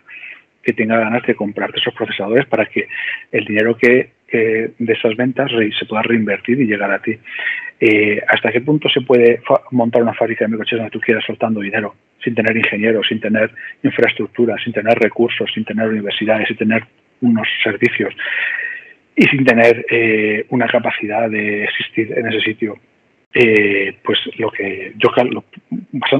Speaker 4: que tenga ganas de comprarte esos procesadores para que el dinero que, de esas ventas se pueda reinvertir y llegar a ti. Eh, ¿Hasta qué punto se puede montar una fábrica de microchips donde tú quieras soltando dinero, sin tener ingenieros, sin tener infraestructura, sin tener recursos, sin tener universidades, sin tener unos servicios y sin tener eh, una capacidad de existir en ese sitio? Eh, pues lo que yo lo,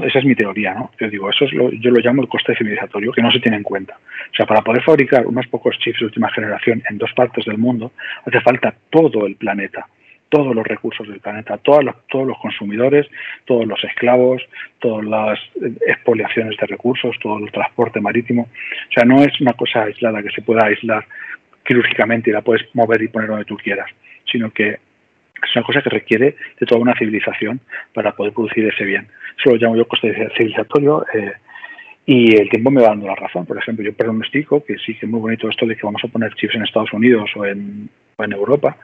Speaker 4: esa es mi teoría, ¿no? Yo digo, eso es lo, yo lo llamo el coste civilizatorio que no se tiene en cuenta. O sea, para poder fabricar unos pocos chips de última generación en dos partes del mundo hace falta todo el planeta, todos los recursos del planeta, todos los, todos los consumidores, todos los esclavos, todas las expoliaciones de recursos, todo el transporte marítimo. O sea, no es una cosa aislada que se pueda aislar quirúrgicamente y la puedes mover y poner donde tú quieras, sino que es una cosa que requiere de toda una civilización para poder producir ese bien. Eso lo llamo yo coste civilizatorio eh, y el tiempo me va dando la razón. Por ejemplo, yo pronostico que sí que es muy bonito esto de que vamos a poner chips en Estados Unidos o en, en Europa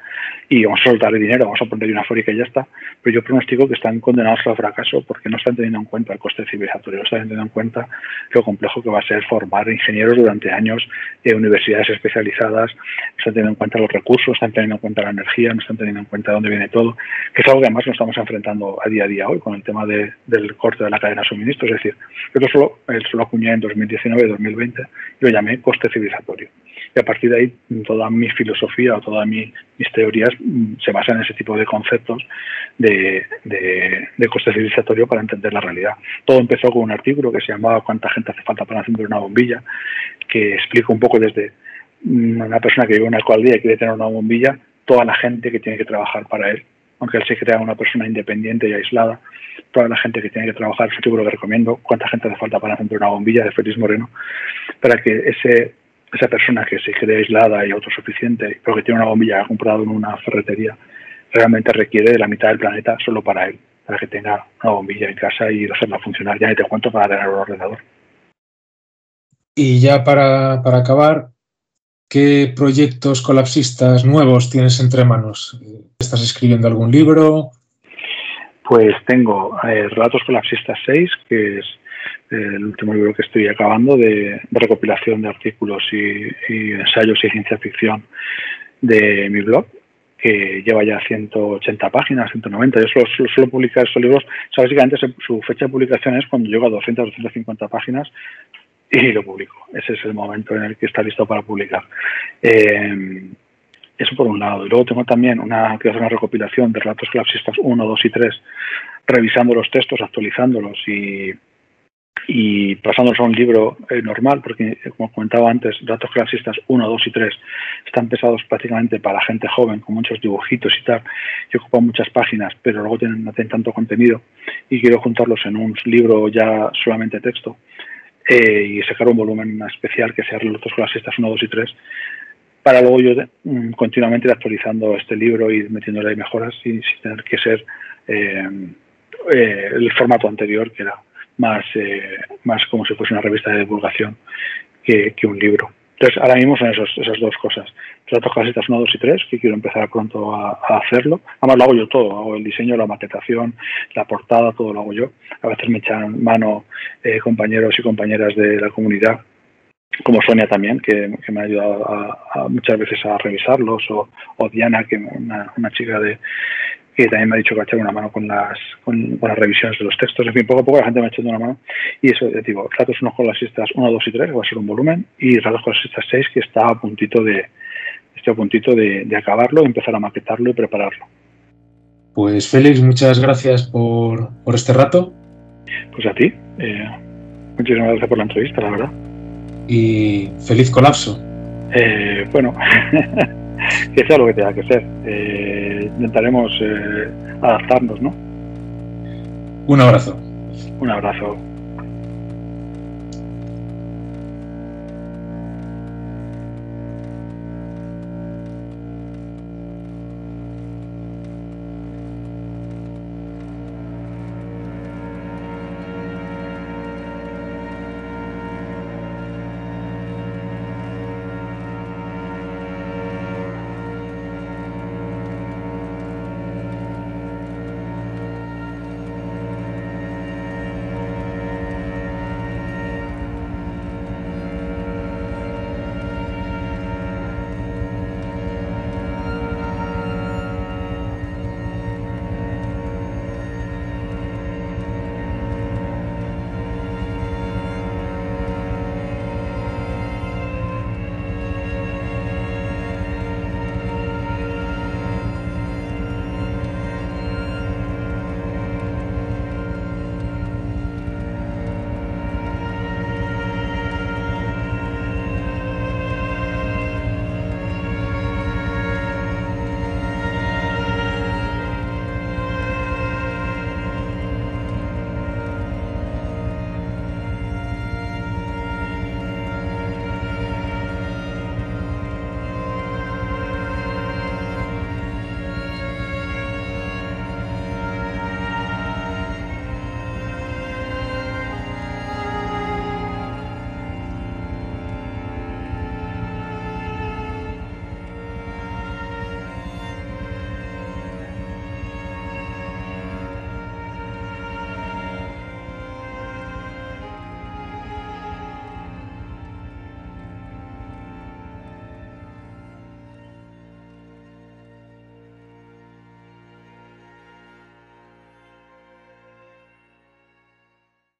Speaker 4: y vamos a soltar el dinero, vamos a poner una fábrica y ya está. Pero yo pronostico que están condenados al fracaso porque no están teniendo en cuenta el coste civilizatorio, no están teniendo en cuenta lo complejo que va a ser formar ingenieros durante años en universidades especializadas, no están teniendo en cuenta los recursos, no están teniendo en cuenta la energía, no están teniendo en cuenta dónde viene todo, que es algo que además nos estamos enfrentando a día a día hoy con el tema de, del corte de la cadena de suministro. Es decir, yo solo, solo acuñé en 2019 y 2020 y lo llamé coste civilizatorio y a partir de ahí toda mi filosofía o todas mi, mis teorías mm, se basan en ese tipo de conceptos de, de, coste civilizatorio para entender la realidad. Todo empezó con un artículo que se llamaba ¿Cuánta gente hace falta para encender una bombilla? que explica un poco desde mm, una persona que vive en una alcaldía y quiere tener una bombilla, toda la gente que tiene que trabajar para él aunque él se crea una persona independiente y aislada, toda la gente que tiene que trabajar, ese libro que recomiendo, cuánta gente hace falta para encender una bombilla de Félix Moreno, para que ese esa persona que se cree aislada y autosuficiente, pero que tiene una bombilla que ha comprado en una ferretería, realmente requiere de la mitad del planeta solo para él, para que tenga una bombilla en casa y hacerla funcionar. Ya ni te cuento para tener un ordenador.
Speaker 3: Y ya para, acabar, ¿qué proyectos colapsistas nuevos tienes entre manos? ¿Estás escribiendo algún libro?
Speaker 4: Pues tengo eh, Relatos Colapsistas 6, que es el último libro que estoy acabando de, recopilación de artículos y, ensayos y ciencia ficción de mi blog, que lleva ya 180 páginas, 190. Yo solo, publicar estos libros, o básicamente su fecha de publicación es cuando llego a 200, 250 páginas y lo publico. Ese es el momento en el que está listo para publicar. Eh, eso por un lado. Y luego tengo también una, una recopilación de relatos colapsistas 1, 2 y 3, revisando los textos, actualizándolos y y pasándonos a un libro eh, normal, porque como comentaba antes, datos clasistas 1, 2 y 3 están pesados prácticamente para gente joven, con muchos dibujitos y tal, que ocupan muchas páginas, pero luego tienen, no tienen tanto contenido y quiero juntarlos en un libro ya solamente texto eh, y sacar un volumen especial que sea datos clasistas 1, 2 y 3 para luego yo mm, continuamente ir actualizando este libro y metiéndole mejoras sin, tener que ser eh, el formato anterior que era más, eh, más como si fuese una revista de divulgación que, un libro. Entonces, ahora mismo son esas dos cosas. Trato casitas 1, 2 y 3, que quiero empezar pronto a, hacerlo. Además, lo hago yo todo. Hago el diseño, la maquetación, la portada, todo lo hago yo. A veces me echan mano eh, compañeros y compañeras de la comunidad, como Sonia también, que, me ha ayudado muchas veces a revisarlos, o, o Diana, que una, una chica de, que también me ha dicho que va a echar una mano con las, con, las revisiones de los textos. En fin, poco a poco la gente me ha echado una mano. Y eso, digo, Ratos unos con las estas 1, 2 y 3, que va a ser un volumen, y Ratos con las estas 6, que está a puntito de, estoy a puntito de, acabarlo, empezar a maquetarlo y prepararlo.
Speaker 3: Pues Félix, muchas gracias por, por este rato.
Speaker 4: Pues a ti. Eh, muchísimas gracias por la entrevista, la verdad.
Speaker 3: Y feliz colapso.
Speaker 4: Eh, bueno. que sea lo que tenga que ser. Eh, intentaremos eh, adaptarnos, ¿no?
Speaker 3: Un abrazo.
Speaker 4: Un abrazo.